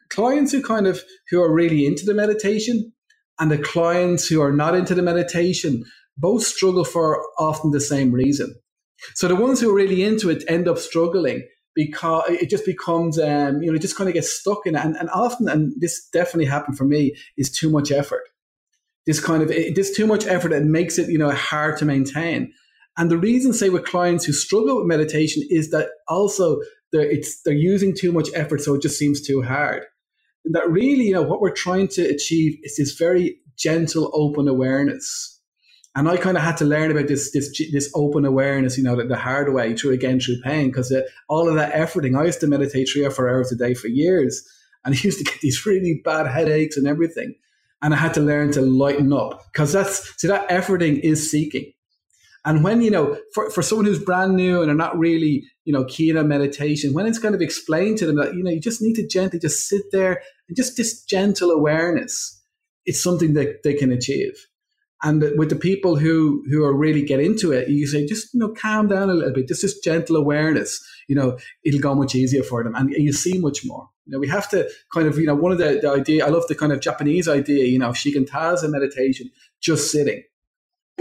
clients who kind of who are really into the meditation and the clients who are not into the meditation both struggle for often the same reason. So the ones who are really into it end up struggling because it just becomes, um, you know, it just kind of gets stuck in it. And, and often, and this definitely happened for me, is too much effort. This kind of, this too much effort that makes it, you know, hard to maintain. And the reason, say, with clients who struggle with meditation is that also they're, it's, they're using too much effort, so it just seems too hard that really, you know, what we're trying to achieve is this very gentle, open awareness. And I kind of had to learn about this this this open awareness, you know, the, the hard way through again through pain, because uh, all of that efforting. I used to meditate three or four hours a day for years, and I used to get these really bad headaches and everything. And I had to learn to lighten up because that's see that efforting is seeking. And when, you know, for, for someone who's brand new and are not really, you know, on meditation, when it's kind of explained to them that, you know, you just need to gently just sit there and just this gentle awareness, it's something that they can achieve. And with the people who who are really get into it, you say just you know calm down a little bit, just this gentle awareness. You know, it'll go much easier for them, and, and you see much more. You know, we have to kind of you know one of the, the idea. I love the kind of Japanese idea. You know, shikantaza meditation, just sitting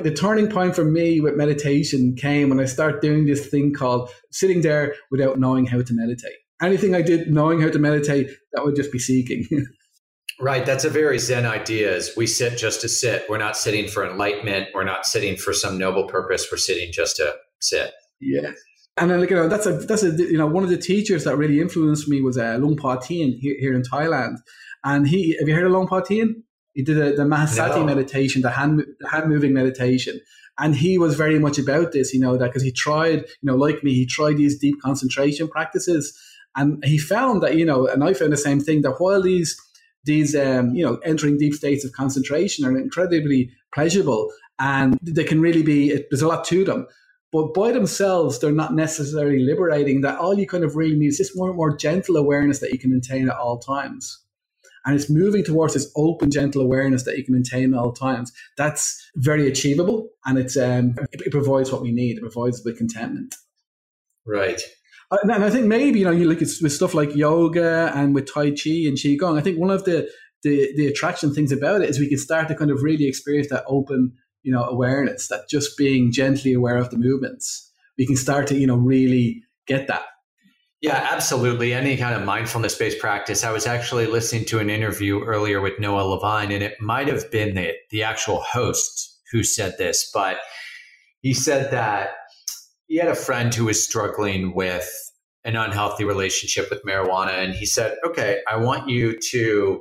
the turning point for me with meditation came when I started doing this thing called sitting there without knowing how to meditate. Anything I did knowing how to meditate, that would just be seeking. right. That's a very Zen idea is we sit just to sit. We're not sitting for enlightenment. We're not sitting for some noble purpose. We're sitting just to sit. Yeah. And then, like, you know, that's a, that's a, you know, one of the teachers that really influenced me was uh, Luang Por Teean here, here in Thailand. And he, have you heard of Luang Por Teean? He did a, the Mahasati no. meditation, the hand, hand moving meditation. And he was very much about this, you know, that because he tried, you know, like me, he tried these deep concentration practices. And he found that, you know, and I found the same thing, that while these, these, um, you know, entering deep states of concentration are incredibly pleasurable and they can really be, there's a lot to them but by themselves, they're not necessarily liberating. That all you kind of really need is just more and more gentle awareness that you can maintain at all times. And it's moving towards this open, gentle awareness that you can maintain at all times. That's very achievable, and it's um, it, it provides what we need. It provides the contentment. Right. Uh, and I think maybe you know you look at with stuff like yoga and with Tai Chi and Qigong. I think one of the the the attraction things about it is we can start to kind of really experience that open you know awareness, that just being gently aware of the movements. We can start to you know really get that. Yeah, absolutely. Any kind of mindfulness based practice. I was actually listening to an interview earlier with Noah Levine, and it might have been the, the actual host who said this, but he said that he had a friend who was struggling with an unhealthy relationship with marijuana. And he said, okay, I want you to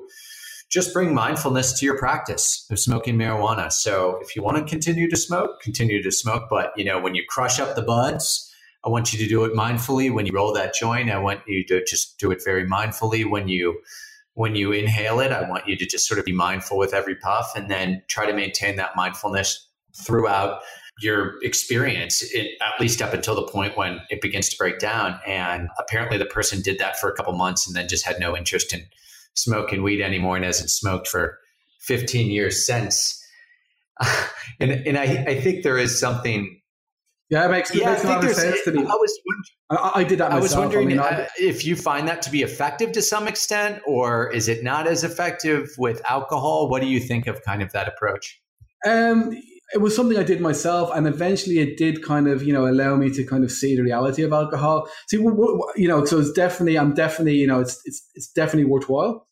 just bring mindfulness to your practice of smoking marijuana. So if you want to continue to smoke, continue to smoke. But, you know, when you crush up the buds, I want you to do it mindfully. When you roll that joint, I want you to just do it very mindfully. When you when you inhale it, I want you to just sort of be mindful with every puff and then try to maintain that mindfulness throughout your experience, it, at least up until the point when it begins to break down. And apparently, the person did that for a couple months and then just had no interest in smoking weed anymore and hasn't smoked for 15 years since. and and I, I think there is something. Yeah, it makes, yeah, makes a lot of sense to me. I was, I, I did that. Myself. I was wondering I mean, uh, if you find that to be effective to some extent, or is it not as effective with alcohol? What do you think of kind of that approach? Um, it was something I did myself, and eventually it did kind of you know allow me to kind of see the reality of alcohol. See, you know, so it's definitely I'm definitely you know it's it's it's definitely worthwhile,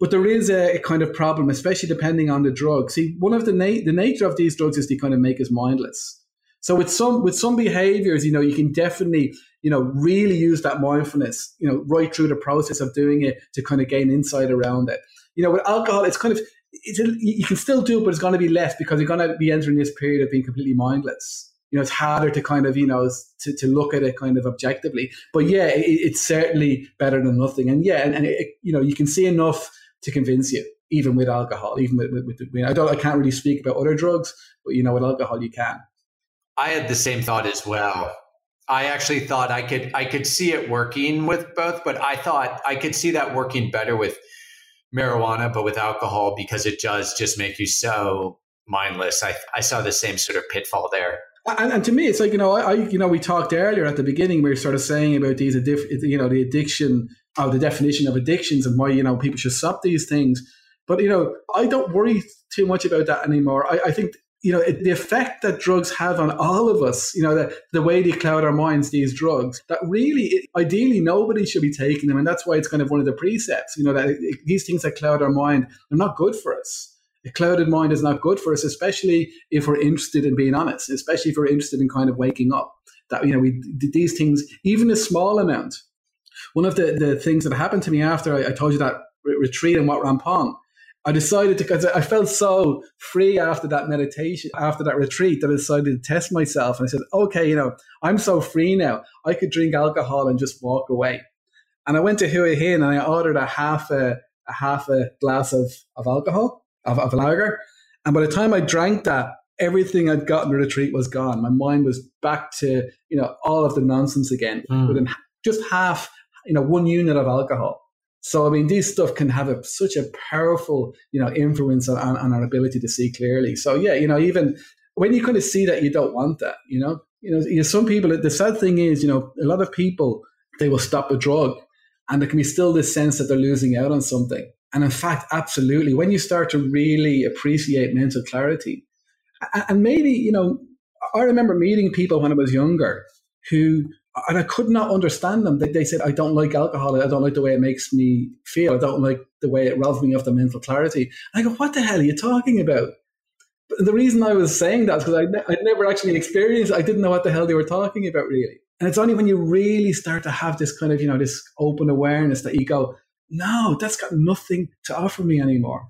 but there is a, a kind of problem, especially depending on the drug. See, one of the na- the nature of these drugs is to kind of make us mindless. So with some with some behaviors, you know, you can definitely you know really use that mindfulness, you know, right through the process of doing it to kind of gain insight around it. You know, with alcohol, it's kind of it's a, you can still do it, but it's going to be less because you're going to be entering this period of being completely mindless. You know, it's harder to kind of, you know, to, to look at it kind of objectively. But yeah, it, it's certainly better than nothing. And yeah, and, and it, you know, you can see enough to convince you, even with alcohol, even with, with, with I don't, I can't really speak about other drugs, but you know, with alcohol, you can. I had the same thought as well. I actually thought I could I could see it working with both, but I thought I could see that working better with marijuana, but with alcohol because it does just make you so mindless. I, I saw the same sort of pitfall there. And, and to me, it's like you know, I, you know, we talked earlier at the beginning. We were sort of saying about these, you know, the addiction, or the definition of addictions, and why you know people should stop these things. But you know, I don't worry too much about that anymore. I, I think you know, the effect that drugs have on all of us, you know, the, the way they cloud our minds, these drugs, that really, ideally, nobody should be taking them. And that's why it's kind of one of the precepts, you know, that it, these things that cloud our mind, they're not good for us. A clouded mind is not good for us, especially if we're interested in being honest, especially if we're interested in kind of waking up. That, you know, we these things, even a small amount. One of the, the things that happened to me after I, I told you that retreat in Wat Rampoeng, I decided to, because I felt so free after that meditation, after that retreat, that I decided to test myself. And I said, okay, you know, I'm so free now. I could drink alcohol and just walk away. And I went to Hua Hin and I ordered a half a, a half a glass of, of alcohol, of, of lager. And by the time I drank that, everything I'd gotten the retreat was gone. My mind was back to, you know, all of the nonsense again mm. within just half, you know, one unit of alcohol. So I mean, these stuff can have a, such a powerful, you know, influence on, on, our ability to see clearly. So yeah, you know, even when you kind of see that, you don't want that. You know, you know, you know, some people. The sad thing is, you know, a lot of people they will stop a drug, and there can be still this sense that they're losing out on something. And in fact, absolutely, when you start to really appreciate mental clarity, and maybe you know, I remember meeting people when I was younger who and I could not understand them. They, they said, I don't like alcohol. I don't like the way it makes me feel. I don't like the way it robs me of the mental clarity. And I go, what the hell are you talking about? But the reason I was saying that is because I ne- I'd never actually experienced I didn't know what the hell they were talking about, really. And it's only when you really start to have this kind of, you know, this open awareness that you go, no, that's got nothing to offer me anymore.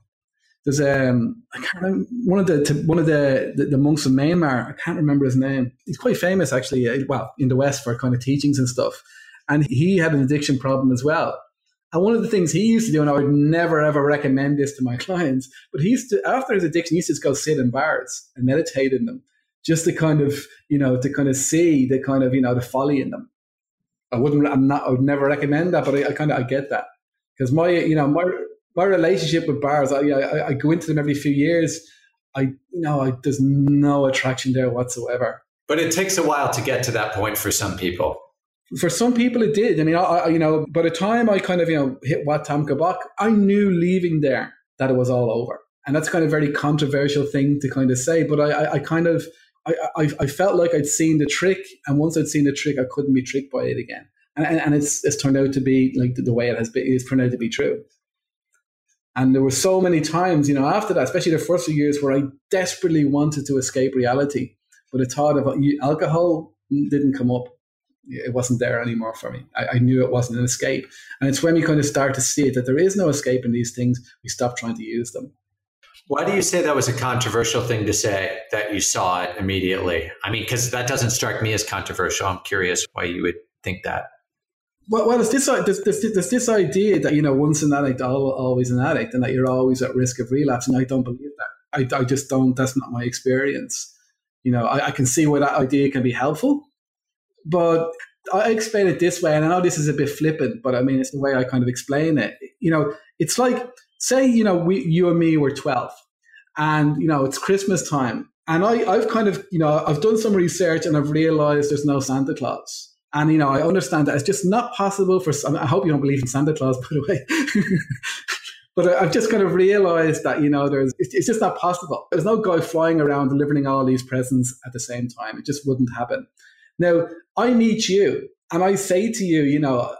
There's um, I can't remember one of the one of the, the, the monks of Myanmar. I can't remember his name. He's quite famous actually. Uh, well, in the West for kind of teachings and stuff. And he had an addiction problem as well. And one of the things he used to do, and I would never ever recommend this to my clients, but he used to after his addiction, he used to just go sit in bars and meditate in them, just to kind of you know to kind of see the kind of you know the folly in them. I wouldn't. I'm not. I would never recommend that, but I, I kind of I get that because my you know my my relationship with bars, I, I, I go into them every few years. I you know I, there's no attraction there whatsoever. But it takes a while to get to that point for some people. For some people, it did. I mean, I, I you know, by the time I kind of you know hit Wat Tham Krabok, I knew leaving there that it was all over, and that's kind of a very controversial thing to kind of say. But I, I, I kind of I, I, I, felt like I'd seen the trick, and once I'd seen the trick, I couldn't be tricked by it again. And, and, and it's, it's turned out to be like the, the way it has been. It's turned out to be true. And there were so many times, you know, after that, especially the first few years, where I desperately wanted to escape reality, but the thought of alcohol didn't come up. It wasn't there anymore for me. I, I knew it wasn't an escape, and it's when we kind of start to see it that there is no escape in these things. We stop trying to use them. Why do you say that was a controversial thing to say that you saw it immediately? I mean, because that doesn't strike me as controversial. I'm curious why you would think that. Well, well, there's this, there's, there's, there's this idea that, you know, once an addict, always an addict, and that you're always at risk of relapse. And I don't believe that. I, I just don't, that's not my experience. You know, I, I can see where that idea can be helpful, but I explain it this way, and I know this is a bit flippant, but I mean, it's the way I kind of explain it. You know, it's like say you know we you and me were 12 and you know it's christmas time and I, i've kind of you know i've done some research and i've realized there's no santa claus and you know i understand that it's just not possible for i, hope you don't believe in santa claus by the way but i've just kind of realized that you know there's it's, it's just not possible there's no guy flying around delivering all these presents at the same time it just wouldn't happen now i meet you and i say to you you know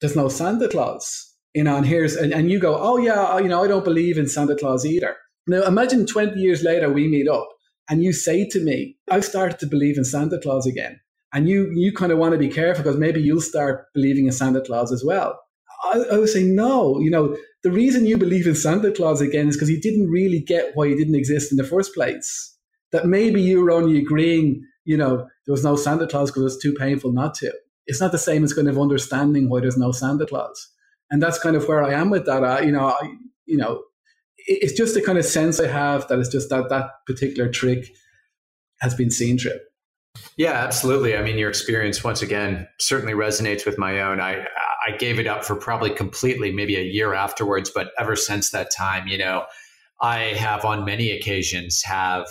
there's no santa claus you know, and here's and, and you go, oh yeah, you know, I don't believe in Santa Claus either. Now imagine 20 years later we meet up and you say to me, I've started to believe in Santa Claus again. And you you kind of want to be careful because maybe you'll start believing in Santa Claus as well. I, I would say no. You know, the reason you believe in Santa Claus again is because you didn't really get why he didn't exist in the first place. That maybe you were only agreeing, you know, there was no Santa Claus because it was too painful not to. It's not the same as kind of understanding why there's no Santa Claus and that's kind of where I am with that. I, you know, I, you know, it's just the kind of sense I have that it's just that that particular trick has been seen through. Yeah, absolutely. I mean, your experience once again certainly resonates with my own. I I gave it up for probably completely, maybe a year afterwards, but ever since that time, you know, I have on many occasions have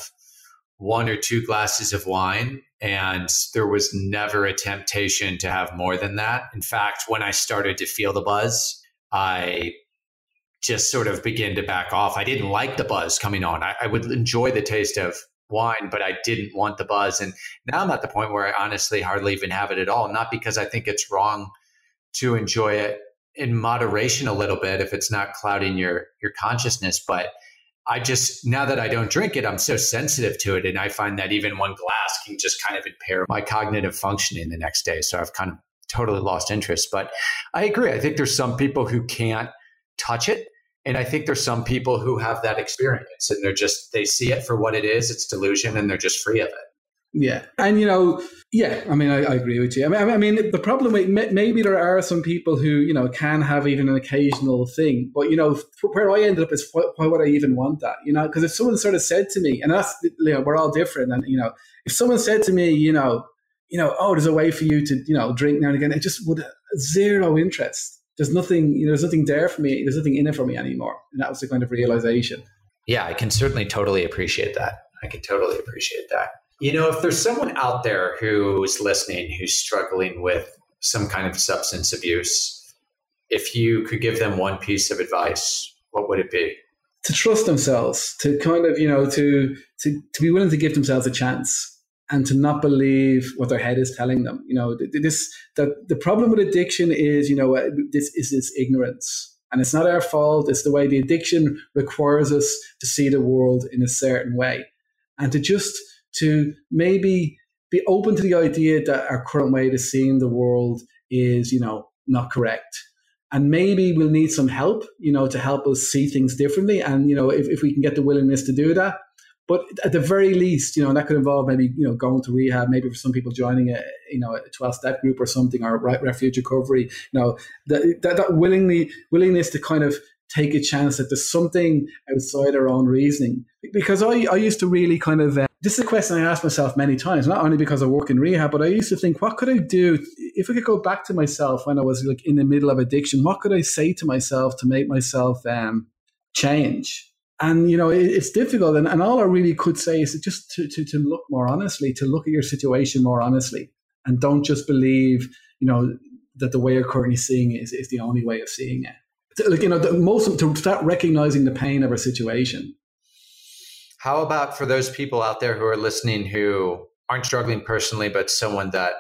one or two glasses of wine and there was never a temptation to have more than that. In fact, when I started to feel the buzz, I just sort of began to back off. I didn't like the buzz coming on. I, I, would enjoy the taste of wine, but I didn't want the buzz. And now I'm at the point where I honestly hardly even have it at all. Not because I think it's wrong to enjoy it in moderation a little bit if it's not clouding your your consciousness, but I just now that I don't drink it, I'm so sensitive to it, and I find that even one glass can just kind of impair my cognitive functioning the next day. So I've kind of totally lost interest. But I agree. I think there's some people who can't touch it, and I think there's some people who have that experience, and they're just they see it for what it is. It's delusion, and they're just free of it. Yeah, and you know, yeah, I mean, I, I agree with you. I mean, I mean, the problem with maybe there are some people who you know can have even an occasional thing, but you know, where I ended up is why, why would I even want that? You know, because if someone sort of said to me, and that's you know, we're all different, and you know, if someone said to me, you know, you know, oh, there's a way for you to you know drink now and again, it just would uh, zero interest. There's nothing, you know, there's nothing there for me. There's nothing in it for me anymore, and that was the kind of realization. Yeah, I can certainly totally appreciate that. I can totally appreciate that. You know, if there's someone out there who's listening who's struggling with some kind of substance abuse, if you could give them one piece of advice, what would it be? To trust themselves, to kind of, you know, to to to be willing to give themselves a chance and to not believe what their head is telling them. You know, this that the problem with addiction is, you know, uh, this is this ignorance. And it's not our fault. It's the way the addiction requires us to see the world in a certain way. And to just to maybe be open to the idea that our current way of seeing the world is, you know, not correct. And maybe we'll need some help, you know, to help us see things differently. And, you know, if, if we can get the willingness to do that. But at the very least, you know, that could involve maybe, you know, going to rehab, maybe for some people joining a, you know, a 12 step group or something or refuge recovery, you know, that, that, that willingly, willingness to kind of take a chance that there's something outside our own reasoning. Because I, I used to really kind of, uh, this is a question I asked myself many times, not only because I work in rehab, but I used to think, what could I do if I could go back to myself when I was like in the middle of addiction? What could I say to myself to make myself um, change? And you know, it, it's difficult, and, and all I really could say is just to, to to look more honestly, to look at your situation more honestly, and don't just believe, you know, that the way you're currently seeing it is, is the only way of seeing it. Like you know, the most to start recognizing the pain of our situation how about for those people out there who are listening who aren't struggling personally, but someone that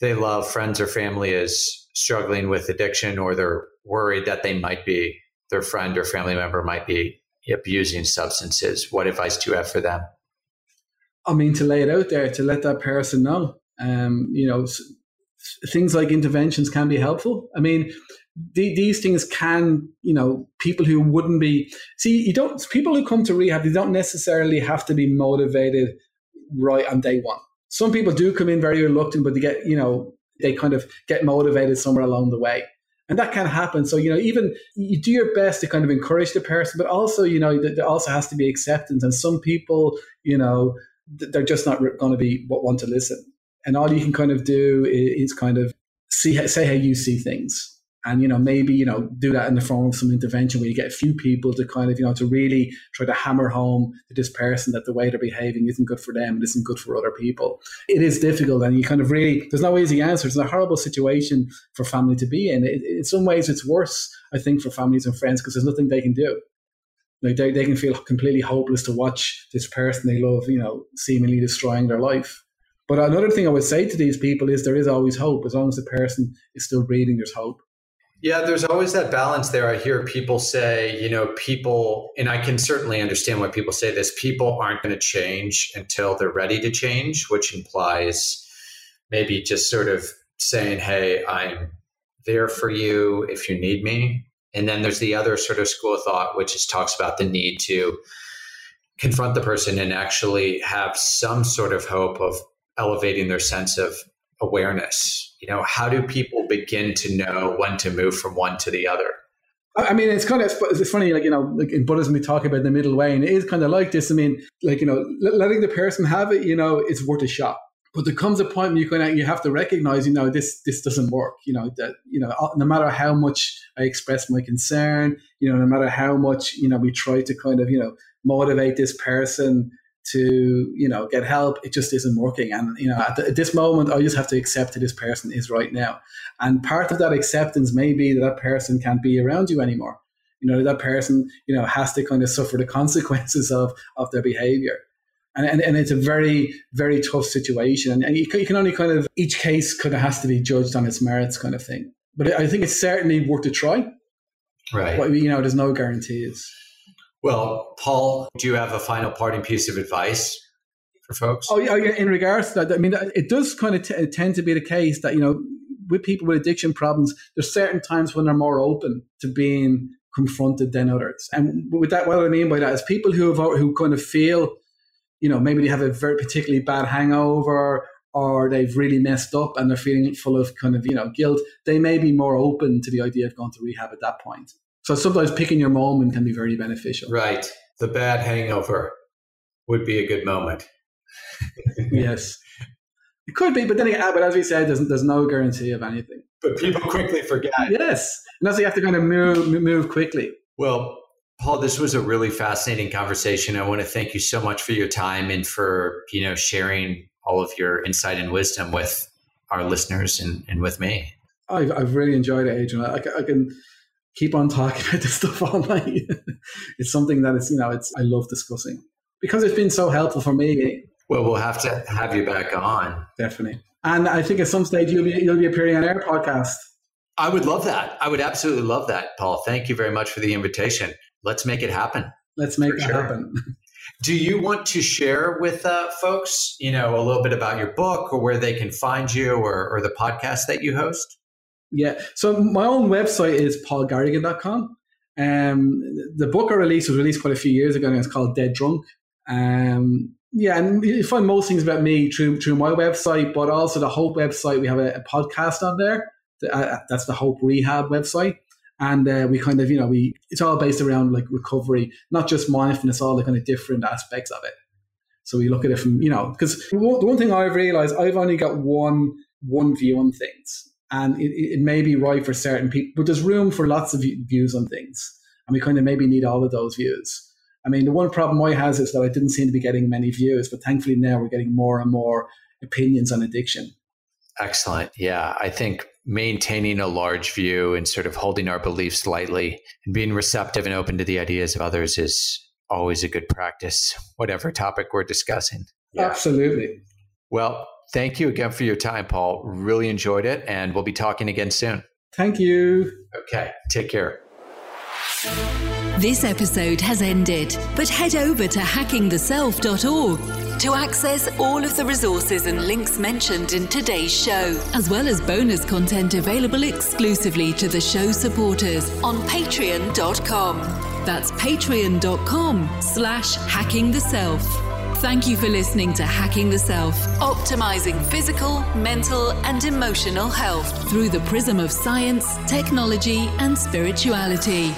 they love, friends or family, is struggling with addiction or they're worried that they might be, their friend or family member might be abusing substances? What advice do you have for them? I mean, to lay it out there, to let that person know. Um, you know, things like interventions can be helpful. I mean, the, these things can, you know, people who wouldn't be, see, you don't, people who come to rehab, they don't necessarily have to be motivated right on day one. Some people do come in very reluctant, but they get, you know, they kind of get motivated somewhere along the way. And that can happen. So, you know, even you do your best to kind of encourage the person, but also, you know, there also has to be acceptance. And some people, you know, they're just not going to be what want to listen. And all you can kind of do is kind of see, say how you see things and you know maybe you know do that in the form of some intervention where you get a few people to kind of you know to really try to hammer home to this person that the way they're behaving isn't good for them it isn't good for other people it is difficult and you kind of really there's no easy answer it's a horrible situation for family to be in it, in some ways it's worse i think for families and friends because there's nothing they can do like they, they can feel completely hopeless to watch this person they love you know seemingly destroying their life but another thing I would say to these people is there is always hope. As long as the person is still breathing, there's hope. Yeah, there's always that balance there. I hear people say, you know, people, and I can certainly understand why people say this people aren't going to change until they're ready to change, which implies maybe just sort of saying, hey, I'm there for you if you need me. And then there's the other sort of school of thought, which is talks about the need to confront the person and actually have some sort of hope of elevating their sense of awareness? You know, how do people begin to know when to move from one to the other? I mean, it's kind of it's funny, like you know, like in Buddhism we talk about the middle way, and it is kind of like this. I mean, like you know, letting the person have it, you know, it's worth a shot. But there comes a point where you kind of you have to recognize, you know, this this doesn't work. You know that you know uh, no matter how much I express my concern, you know, no matter how much you know we try to kind of you know motivate this person to you know get help it just isn't working. And you know at, the, at, this moment i just have to accept that this person is right now. And part of that acceptance may be that that person can't be around you anymore. You know that person you know has to kind of suffer the consequences of of their behavior. And, and, and it's a very very tough situation. And you can, you can only kind of each case kind of has to be judged on its merits kind of thing. But i think it's certainly worth a try. Right. But you know there's no guarantees well, Paul, do you have a final parting piece of advice for folks? Oh, yeah, oh, in regards to that, I mean, it does kind of t- tend to be the case that, you know, with people with addiction problems, there's certain times when they're more open to being confronted than others. And with that, what I mean by that is people who have, who kind of feel, you know, maybe they have a very particularly bad hangover or they've really messed up and they're feeling full of kind of, you know, guilt, they may be more open to the idea of going to rehab at that point. So sometimes picking your moment can be very beneficial. Right. The bad hangover would be a good moment. yes. It could be, but then again, but as we said, there's, there's no guarantee of anything. But people quickly forget. Yes. And that's why you have to kind of move, move quickly. Well, Paul, this was a really fascinating conversation. I want to thank you so much for your time and for, you know, sharing all of your insight and wisdom with our listeners and, and with me. I've, I've really enjoyed it, Adrian. I, I can keep on talking about this stuff all night. it's something that is, you know, it's I love discussing because it's been so helpful for me. Well, we'll have to have you back on. Definitely. And I think at some stage you'll be you'll be appearing on our podcast. I would love that. I would absolutely love that, Paul. Thank you very much for the invitation. Let's make it happen. Let's make it sure. happen. Do you want to share with uh, folks, you know, a little bit about your book or where they can find you or, or the podcast that you host? Yeah. So my own website is paulgarrigan.com. Um, the book I released was released quite a few years ago and it's called Dead Drunk. Um, yeah, and you find most things about me through through my website, but also the Hope website. We have a, a podcast on there. Uh, that's the Hope Rehab website, and uh, we kind of you know we it's all based around like recovery, not just mindfulness, all the kind of different aspects of it. So we look at it from, you know, because the one thing I've realized, I've only got one one view on things. And it, it may be right for certain people, but there's room for lots of views on things. And we kind of maybe need all of those views. I mean, the one problem I has is that I didn't seem to be getting many views, but thankfully now we're getting more and more opinions on addiction. Excellent. Yeah. I think maintaining a large view and sort of holding our beliefs lightly and being receptive and open to the ideas of others is always a good practice, whatever topic we're discussing. Yeah. Absolutely. Well, thank you again for your time, Paul. Really enjoyed it, and we'll be talking again soon. Thank you. Okay, take care. This episode has ended, but head over to hackingtheself.org to access all of the resources and links mentioned in today's show, as well as bonus content available exclusively to the show supporters on patreon.com. That's patreon.com slash hackingtheself. Thank you for listening to Hacking the Self, optimizing physical, mental, and emotional health through the prism of science, technology, and spirituality.